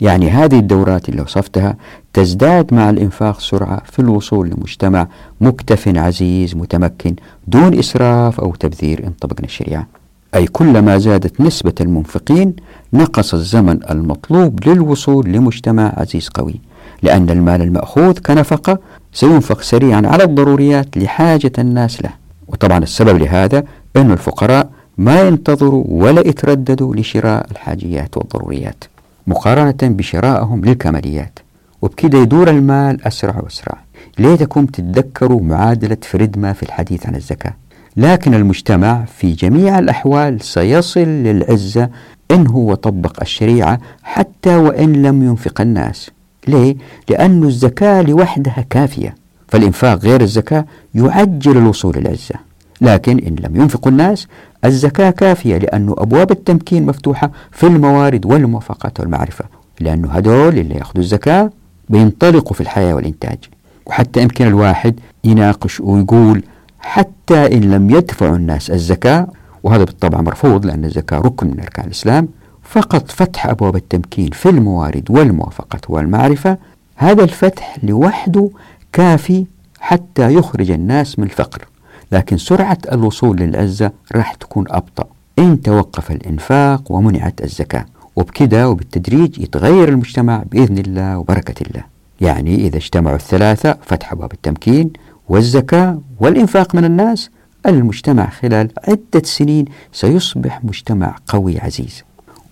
يعني هذه الدورات اللي وصفتها تزداد مع الإنفاق سرعة في الوصول لمجتمع مكتف عزيز متمكن دون إسراف أو تبذير إن طبقنا الشريعة. أي كلما زادت نسبة المنفقين نقص الزمن المطلوب للوصول لمجتمع عزيز قوي لأن المال المأخوذ كنفقة سينفق سريعا على الضروريات لحاجة الناس له. وطبعا السبب لهذا أن الفقراء ما ينتظروا ولا يترددوا لشراء الحاجيات والضروريات مقارنة بشرائهم للكماليات. وبكده يدور المال أسرع وأسرع. ليتكم تتذكروا معادلة فريدما في الحديث عن الزكاة؟ لكن المجتمع في جميع الأحوال سيصل للعزة إن هو طبق الشريعة حتى وإن لم ينفق الناس. ليه؟ لأن الزكاة لوحدها كافية فالإنفاق غير الزكاة يعجل الوصول للعزة لكن إن لم ينفق الناس الزكاة كافية لأن أبواب التمكين مفتوحة في الموارد والموافقات والمعرفة لأنه هدول اللي يأخذوا الزكاة بينطلقوا في الحياة والإنتاج. وحتى يمكن الواحد يناقش ويقول حتى إن لم يدفعوا الناس الزكاة وهذا بالطبع مرفوض لأن الزكاة ركن من أركان الإسلام فقط فتح أبواب التمكين في الموارد والموافقة والمعرفة هذا الفتح لوحده كافي حتى يخرج الناس من الفقر. لكن سرعة الوصول للعزة راح تكون أبطأ. إن توقف الإنفاق ومنعت الزكاة وبكده وبالتدريج يتغير المجتمع بإذن الله وبركة الله. يعني إذا اجتمعوا الثلاثة فتح باب التمكين والزكاة والإنفاق من الناس المجتمع خلال عدة سنين سيصبح مجتمع قوي عزيز.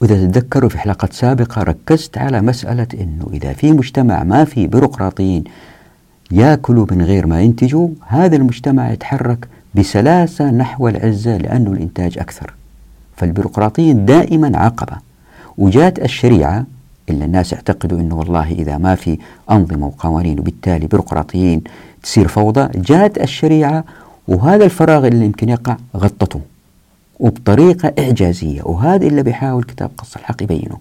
وإذا تتذكروا في حلقات سابقة ركزت على مسألة أنه إذا في مجتمع ما في بيروقراطيين ياكلوا من غير ما ينتجوا هذا المجتمع يتحرك بسلاسة نحو العزة لأنه الإنتاج أكثر. فالبيروقراطيين دائما عقبة. وجات الشريعة إلا الناس يعتقدوا أنه والله إذا ما في أنظمة وقوانين وبالتالي بيروقراطيين تصير فوضى جاءت الشريعة وهذا الفراغ اللي يمكن يقع غطته وبطريقة إعجازية وهذا اللي بيحاول كتاب قص الحق يبينه.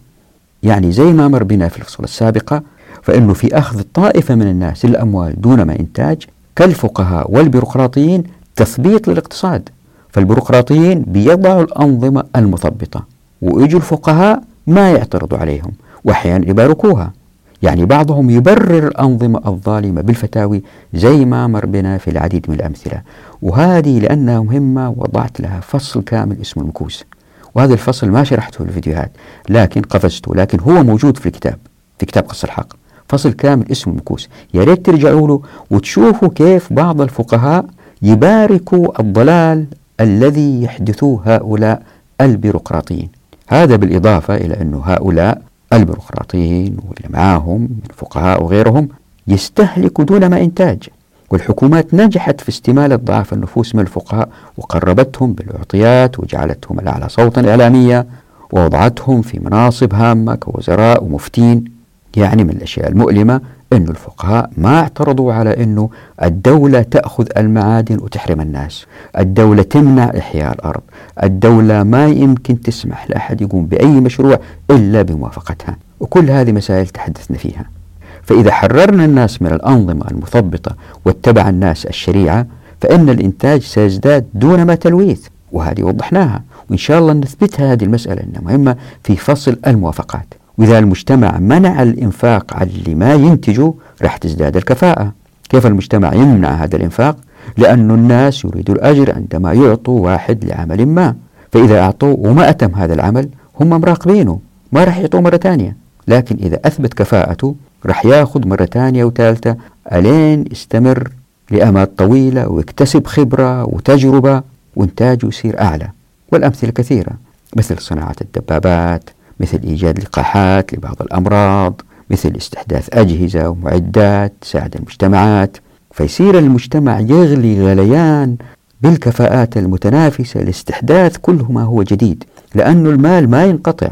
يعني زي ما مر بنا في الفصول السابقة فإنه في أخذ طائفة من الناس الأموال دون ما إنتاج كالفقهاء والبيروقراطيين تثبيط للاقتصاد. فالبيروقراطيين بيضعوا الأنظمة المثبطة ويجوا الفقهاء ما يعترضوا عليهم وأحيانا يباركوها. يعني بعضهم يبرر الأنظمة الظالمة بالفتاوي زي ما مر بنا في العديد من الأمثلة. وهذه لأنها مهمة وضعت لها فصل كامل اسمه المكوس وهذا الفصل ما شرحته في الفيديوهات لكن قفزته لكن هو موجود في الكتاب في كتاب قص الحق. فصل كامل اسمه المكوس يا ريت ترجعوا له وتشوفوا كيف بعض الفقهاء يباركوا الضلال الذي يحدثوه هؤلاء البيروقراطيين. هذا بالإضافة إلى أن هؤلاء البيروقراطيين واللي معاهم من فقهاء وغيرهم يستهلكوا دون ما إنتاج. والحكومات نجحت في استمالة ضعاف النفوس من الفقهاء وقربتهم بالإعطيات وجعلتهم الأعلى صوتا إعلاميا ووضعتهم في مناصب هامة كوزراء ومفتين. يعني من الأشياء المؤلمة أن الفقهاء ما اعترضوا على أنه الدولة تأخذ المعادن وتحرم الناس الدولة تمنع إحياء الأرض الدولة ما يمكن تسمح لأحد يقوم بأي مشروع إلا بموافقتها وكل هذه مسائل تحدثنا فيها. فإذا حررنا الناس من الأنظمة المثبطة واتبع الناس الشريعة فإن الإنتاج سيزداد دون ما تلويث وهذه وضحناها وإن شاء الله نثبتها هذه المسألة أنها مهمة في فصل الموافقات. وإذا المجتمع منع الإنفاق على اللي ما ينتجه راح تزداد الكفاءة. كيف المجتمع يمنع هذا الإنفاق؟ لأن الناس يريدوا الأجر عندما يعطوا واحد لعمل ما. فإذا أعطوا وما أتم هذا العمل هم مراقبينه ما راح يعطوه مرة ثانية. لكن إذا أثبت كفاءته راح ياخذ مرة ثانية وثالثة ألين يستمر لأمات طويلة ويكتسب خبرة وتجربة وإنتاجه يصير أعلى. والأمثلة كثيرة مثل صناعة الدبابات مثل إيجاد لقاحات لبعض الأمراض مثل استحداث أجهزة ومعدات تساعد المجتمعات. فيصير المجتمع يغلي غليان بالكفاءات المتنافسة لاستحداث كل ما هو جديد لأن المال ما ينقطع.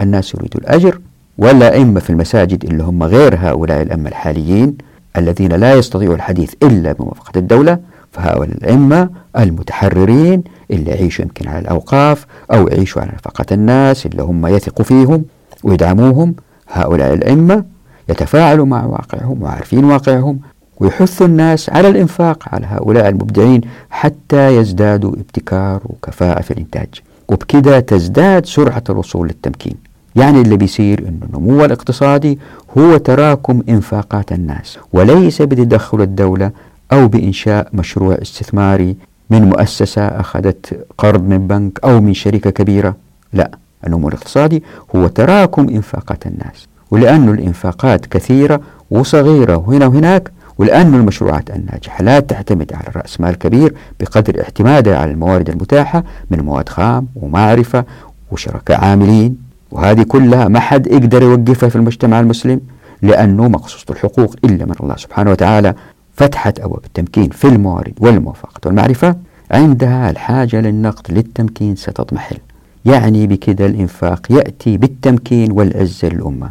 الناس يريدوا الأجر ولا إما في المساجد اللي هم غير هؤلاء الأئمة الحاليين الذين لا يستطيعوا الحديث إلا بموافقة الدولة فهؤلاء الأئمة المتحررين اللي يعيشوا يمكن على الأوقاف أو يعيشوا على نفقة الناس اللي هم يثقوا فيهم ويدعموهم. هؤلاء الأئمة يتفاعلوا مع واقعهم وعارفين واقعهم ويحثوا الناس على الإنفاق على هؤلاء المبدعين حتى يزدادوا ابتكار وكفاءة في الإنتاج. وبكذا تزداد سرعة الوصول للتمكين. يعني اللي بيصير أن النمو الاقتصادي هو تراكم إنفاقات الناس وليس بتدخل الدولة أو بإنشاء مشروع استثماري من مؤسسة أخذت قرض من بنك أو من شركة كبيرة. لا النمو الاقتصادي هو تراكم إنفاقات الناس ولأن الإنفاقات كثيرة وصغيرة وهنا وهناك ولأن المشروعات الناجحة لا تعتمد على رأس مال كبير بقدر اعتمادها على الموارد المتاحة من مواد خام ومعرفة وشركاء عاملين وهذه كلها ما حد يقدر يوقفها في المجتمع المسلم لأنه مقصوص الحقوق إلا من الله سبحانه وتعالى. فتحت أبواب التمكين في الموارد والموافقة والمعرفة عندها الحاجة للنقد للتمكين ستضمحل يعني بكذا الإنفاق يأتي بالتمكين والعزة للأمة.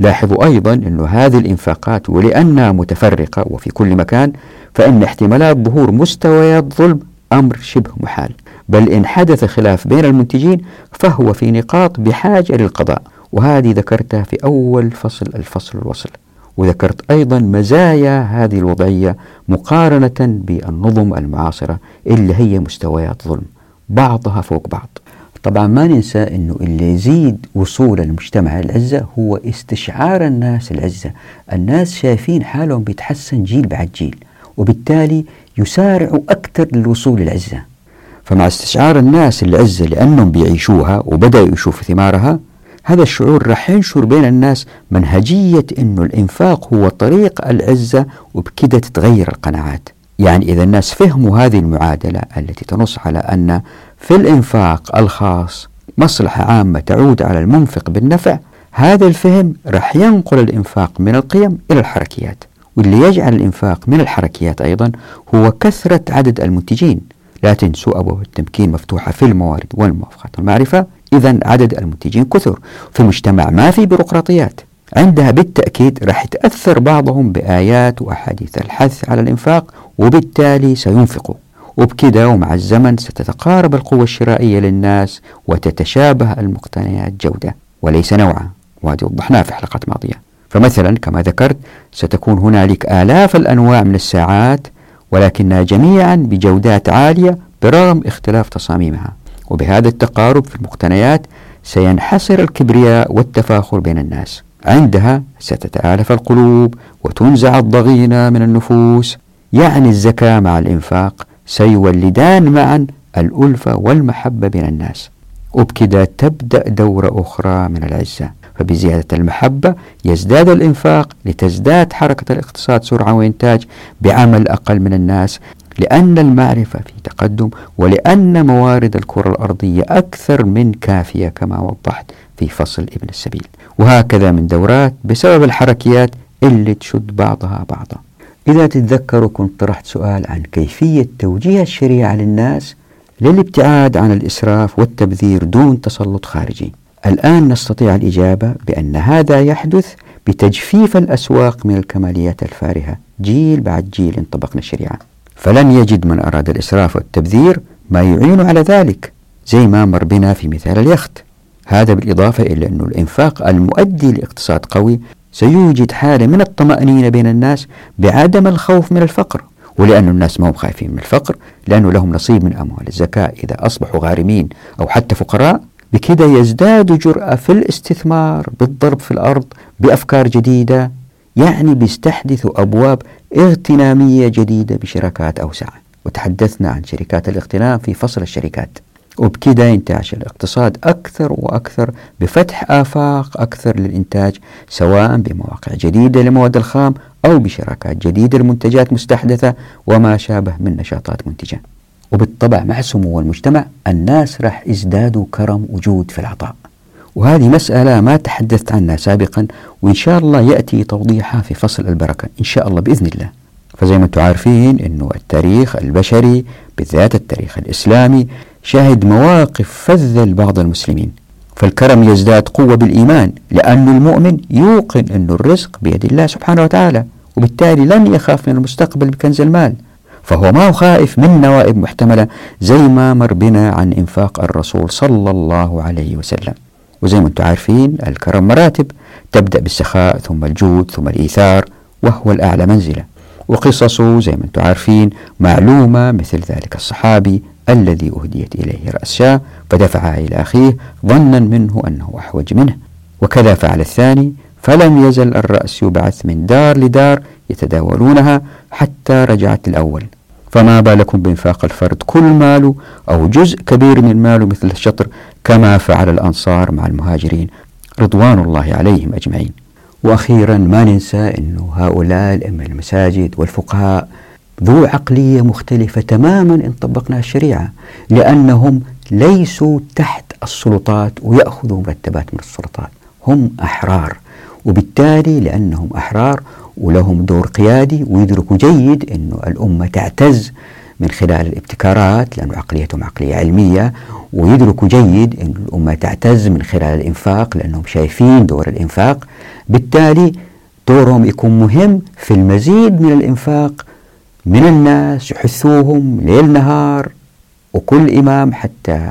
لاحظوا أيضا أن هذه الإنفاقات ولأنها متفرقة وفي كل مكان فإن احتمالات ظهور مستويات ظلم أمر شبه محال. بل إن حدث خلاف بين المنتجين فهو في نقاط بحاجة للقضاء وهذه ذكرتها في أول فصل الفصل الوصل. وذكرت أيضا مزايا هذه الوضعية مقارنة بالنظم المعاصرة اللي هي مستويات ظلم بعضها فوق بعض. طبعا ما ننسى أنه اللي يزيد وصول المجتمع للعزة هو استشعار الناس العزة. الناس شايفين حالهم بيتحسن جيل بعد جيل وبالتالي يسارعوا أكثر للوصول للعزة فمع استشعار الناس العزة لأنهم بيعيشوها وبدأوا يشوفوا ثمارها هذا الشعور راح ينشر بين الناس منهجية أنه الإنفاق هو طريق العزة وبكده تتغير القناعات. يعني إذا الناس فهموا هذه المعادلة التي تنص على أن في الإنفاق الخاص مصلحة عامة تعود على المنفق بالنفع هذا الفهم راح ينقل الإنفاق من القيم إلى الحركيات. واللي يجعل الإنفاق من الحركيات أيضا هو كثرة عدد المنتجين. لا تنسوا أبواب التمكين مفتوحة في الموارد والموافقات والمعرفة. إذا عدد المنتجين كثر في مجتمع ما في بيروقراطيات. عندها بالتأكيد راح يتأثر بعضهم بآيات وأحاديث الحث على الإنفاق وبالتالي سينفقوا. وبكذا ومع الزمن ستتقارب القوة الشرائية للناس وتتشابه المقتنيات جودة وليس نوعا. وهذه وضحناها في حلقات ماضية. فمثلا كما ذكرت ستكون هنالك آلاف الأنواع من الساعات ولكنها جميعا بجودات عالية برغم اختلاف تصاميمها. وبهذا التقارب في المقتنيات سينحصر الكبرياء والتفاخر بين الناس. عندها ستتآلف القلوب وتنزع الضغينة من النفوس. يعني الزكاة مع الإنفاق سيولدان معا الألفة والمحبة بين الناس. وبكذا تبدأ دورة أخرى من العزة. فبزيادة المحبة يزداد الإنفاق لتزداد حركة الاقتصاد سرعة وإنتاج بعمل أقل من الناس لأن المعرفة في تقدم ولأن موارد الكرة الأرضية أكثر من كافية كما وضحت في فصل ابن السبيل. وهكذا من دورات بسبب الحركيات اللي تشد بعضها بعضا. إذا تتذكروا كنت طرحت سؤال عن كيفية توجيه الشريعة للناس للابتعاد عن الإسراف والتبذير دون تسلط خارجي. الآن نستطيع الإجابة بأن هذا يحدث بتجفيف الأسواق من الكماليات الفارهة. جيل بعد جيل انطبقنا الشريعة. فلن يجد من أراد الإسراف والتبذير ما يعين على ذلك زي ما مر بنا في مثال اليخت. هذا بالإضافة إلى أن الإنفاق المؤدي لاقتصاد قوي سيوجد حالة من الطمأنينة بين الناس بعدم الخوف من الفقر. ولأن الناس ما هم خايفين من الفقر لأنه لهم نصيب من أموال الزكاة. إذا أصبحوا غارمين أو حتى فقراء بكذا يزداد جرأة في الاستثمار بالضرب في الأرض بأفكار جديدة يعني بيستحدثوا أبواب اغتنامية جديدة بشراكات أوسع. وتحدثنا عن شركات الاغتنام في فصل الشركات. وبكذا ينتعش الاقتصاد أكثر وأكثر بفتح آفاق أكثر للإنتاج سواء بمواقع جديدة لمواد الخام أو بشراكات جديدة لمنتجات مستحدثة وما شابه من نشاطات منتجة. وبالطبع مع سمو المجتمع الناس راح يزدادوا كرم وجود في العطاء. وهذه مسألة ما تحدثت عنها سابقا وإن شاء الله يأتي توضيحها في فصل البركة إن شاء الله بإذن الله. فزي ما أنتم عارفين أنه التاريخ البشري بالذات التاريخ الإسلامي شهد مواقف فذة لبعض المسلمين. فالكرم يزداد قوة بالإيمان لأن المؤمن يوقن أن الرزق بيد الله سبحانه وتعالى وبالتالي لن يخاف من المستقبل بكنز المال. فهو ما هو خائف من نوائب محتملة زي ما مر بنا عن إنفاق الرسول صلى الله عليه وسلم. وزي ما أنتم عارفين الكرم مراتب تبدأ بالسخاء ثم الجود ثم الإيثار وهو الأعلى منزلة. وقصصه زي ما أنتم عارفين معلومة مثل ذلك الصحابي الذي أهديت إليه رأس شاة فدفعها إلى أخيه ظنا منه أنه أحوج منه. وكذا فعل الثاني فلم يزل الرأس يبعث من دار لدار يتداولونها حتى رجعت الأول. فما بالكم بإنفاق الفرد؟ كل ماله أو جزء كبير من ماله مثل الشطر كما فعل الأنصار مع المهاجرين. رضوان الله عليهم أجمعين. وأخيرا ما ننسى أن هؤلاء الأئمة المساجد والفقهاء ذو عقلية مختلفة تماما إن طبقنا الشريعة لأنهم ليسوا تحت السلطات ويأخذوا مرتبات من السلطات. هم أحرار وبالتالي لأنهم أحرار ولهم دور قيادي ويدركوا جيد أن الأمة تعتز من خلال الابتكارات لأن عقليتهم عقلية علمية ويدركوا جيد أن الأمة تعتز من خلال الإنفاق لأنهم شايفين دور الإنفاق. بالتالي دورهم يكون مهم في المزيد من الإنفاق من الناس يحثوهم ليل نهار وكل إمام حتى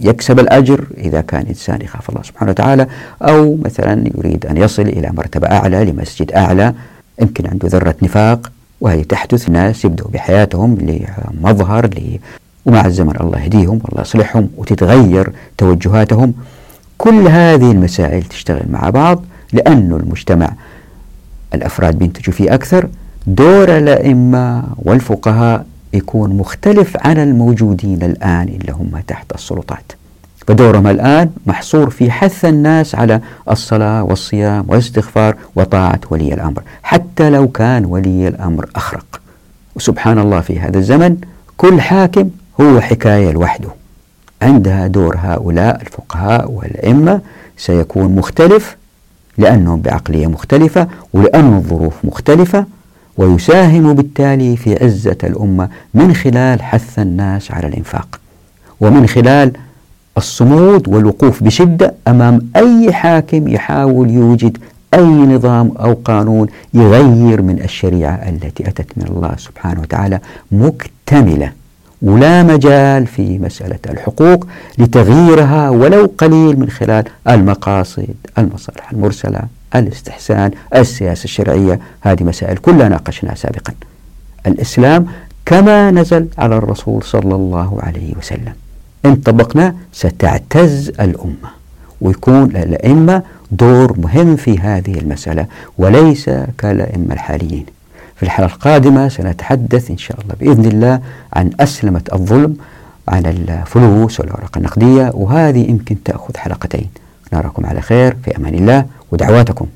يكسب الأجر إذا كان إنسان يخاف الله سبحانه وتعالى أو مثلا يريد أن يصل إلى مرتبة أعلى لمسجد أعلى يمكن عنده ذرة نفاق وهي تحدث الناس يبدأوا بحياتهم لمظهر لي ومع الزمن الله يهديهم والله يصلحهم وتتغير توجهاتهم. كل هذه المسائل تشتغل مع بعض لأن المجتمع الأفراد بينتجوا فيه أكثر دور الأئمة والفقهاء يكون مختلف عن الموجودين الآن اللي هم تحت السلطات. فدورهم الآن محصور في حث الناس على الصلاة والصيام والاستغفار وطاعة ولي الأمر حتى لو كان ولي الأمر أخرق. وسبحان الله في هذا الزمن كل حاكم هو حكاية لوحده. عندها دور هؤلاء الفقهاء والأئمة سيكون مختلف لأنهم بعقلية مختلفة ولأن الظروف مختلفة ويساهم بالتالي في عزة الأمة من خلال حث الناس على الإنفاق. ومن خلال الصمود والوقوف بشدة أمام أي حاكم يحاول يوجد أي نظام أو قانون يغير من الشريعة التي أتت من الله سبحانه وتعالى مكتملة. ولا مجال في مسألة الحقوق لتغييرها ولو قليل من خلال المقاصد المصالح المرسلة. الاستحسان السياسة الشرعية هذه مسائل كلها ناقشناها سابقا. الإسلام كما نزل على الرسول صلى الله عليه وسلم. إن طبقنا ستعتز الأمة ويكون للأئمة دور مهم في هذه المسألة وليس كالأئمة الحاليين. في الحلقة القادمة سنتحدث إن شاء الله بإذن الله عن أسلمة الظلم عن الفلوس والأوراق النقدية وهذه يمكن تأخذ حلقتين. نراكم على خير في أمان الله ودعواتكم.